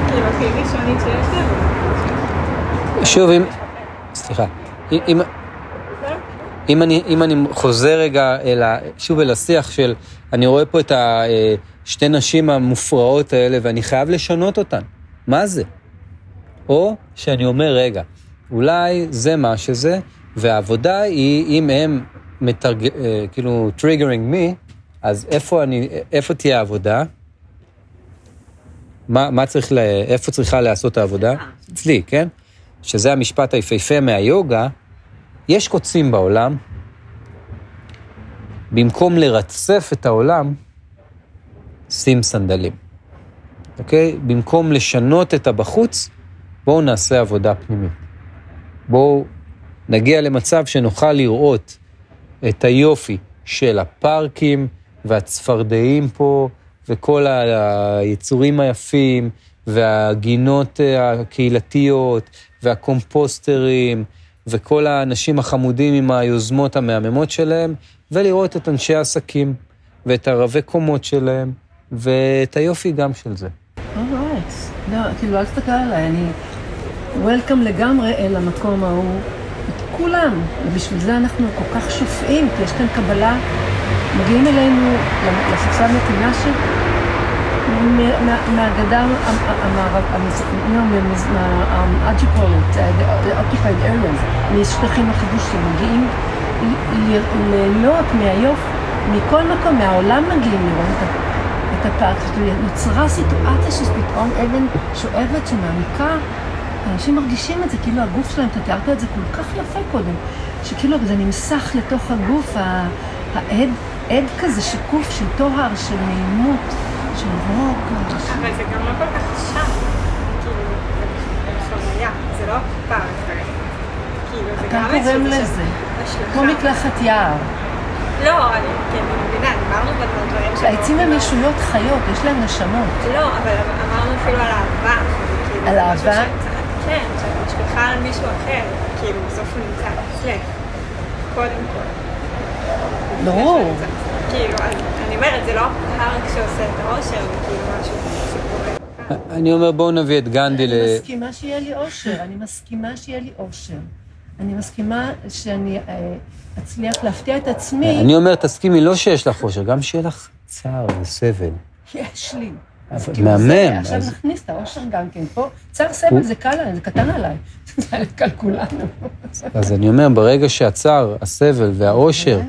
כאילו הכי ראשונית שיש לנו. שוב, אם... סליחה. אם, אם, אני, אם אני חוזר רגע אל ה, שוב אל השיח של, אני רואה פה את השתי נשים המופרעות האלה ואני חייב לשנות אותן. מה זה? או שאני אומר, רגע, אולי זה מה שזה, והעבודה היא, אם הם מתרג... אה, כאילו triggering me, אז איפה, אני, איפה תהיה העבודה? מה, מה צריך, ל... איפה צריכה להיעשות העבודה? אצלי, כן? שזה המשפט היפהפה מהיוגה, יש קוצים בעולם, במקום לרצף את העולם, שים סנדלים. אוקיי? במקום לשנות את הבחוץ, בואו נעשה עבודה פנימית. בואו נגיע למצב שנוכל לראות את היופי של הפארקים והצפרדעים פה, וכל היצורים היפים, והגינות אה, הקהילתיות, והקומפוסטרים, וכל האנשים החמודים עם היוזמות המהממות שלהם, ולראות את אנשי העסקים, ואת הרבי קומות שלהם, ואת היופי גם של זה. אורייט. לא, כאילו, אל תסתכל עליי, אני וולקאם לגמרי אל המקום ההוא. את כולם. ובשביל זה אנחנו כל כך שופעים, כי יש כאן קבלה. מגיעים אלינו לספסל נתינה של... מהגדה מה-occupied areas, משטחים הכבושים, מגיעים רק מהיוף, מכל מקום, מהעולם מגיעים לראות את הפארק. נוצרה סיטואציה שפתאום אבן שואבת שמעמיקה, אנשים מרגישים את זה, כאילו הגוף שלהם, אתה תיארת את זה כל כך יפה קודם, שכאילו זה נמסך לתוך הגוף, העד, עד כזה שקוף של טוהר, של נעימות. של רוק. אבל זה גם לא כל כך שם, כאילו, זה חוויה, זה לא פארק. כאילו, אתה קוראים לזה, כמו מקלחת יער. לא, אני כן, מבינה, דיברנו בדברים שלנו. העצים הם ישויות חיות, יש להם נשמות. לא, אבל אמרנו אפילו על אהבה. כאילו, על אהבה? כן, שאת משליכה על מישהו אחר, כאילו, בסוף הוא נמצא אצלך. קודם כל. ברור. כאילו, אני אומרת, זה לא הפארק שעושה את האושר, זה כאילו משהו שקורה. אני אומר, בואו נביא את גנדי ל... אני מסכימה שיהיה לי אושר, אני מסכימה שיהיה לי אושר. אני מסכימה שאני אה, אצליח להפתיע את עצמי. אני אומר, תסכימי, לא שיש לך אושר, גם שיהיה לך צער וסבל. יש לי. מהמם. עכשיו נכניס את האושר גם כן. פה, צער סבל זה קל עליי, זה קטן עליי. זה קל כולנו. אז אני אומר, ברגע שהצער, הסבל והאושר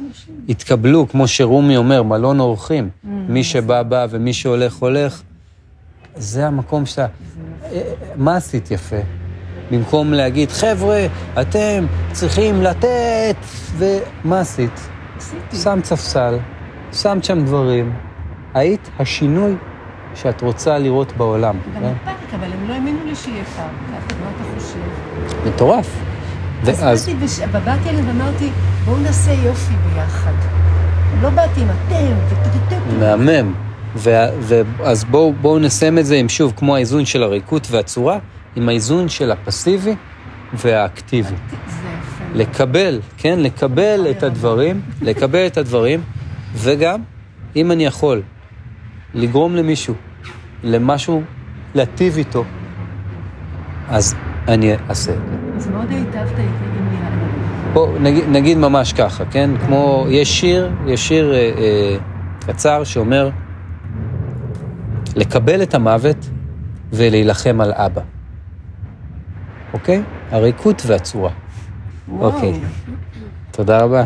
יתקבלו, כמו שרומי אומר, מלון אורחים, Mm. מי שבא בא ומי שהולך הולך, זה המקום שאתה... מה עשית יפה? במקום להגיד, חבר'ה, אתם צריכים לתת, ומה עשית? עשיתי. שמת ספסל, שמת שם דברים, היית השינוי שאת רוצה לראות בעולם. גם כן? בפארק, אבל הם לא האמינו לי שיהיה. ככה, מה אתה חושב? מטורף. אז באתי אליהם ואמרתי, בואו נעשה יופי ביחד. לא באתי עם אתם. מהמם. אז בואו נסיים את זה עם, שוב, כמו האיזון של הריקות והצורה, עם האיזון של הפסיבי והאקטיבי. לקבל, כן? לקבל את הדברים, לקבל את הדברים, וגם, אם אני יכול, לגרום למישהו, למשהו, להטיב איתו, אז אני אעשה את זה. אז מאוד היטבת איתי עם ליאנה. בוא, נגיד, נגיד ממש ככה, כן? כמו, יש שיר, יש שיר אה, אה, קצר שאומר, לקבל את המוות ולהילחם על אבא. אוקיי? הריקות והצורה. וואו. אוקיי. תודה רבה.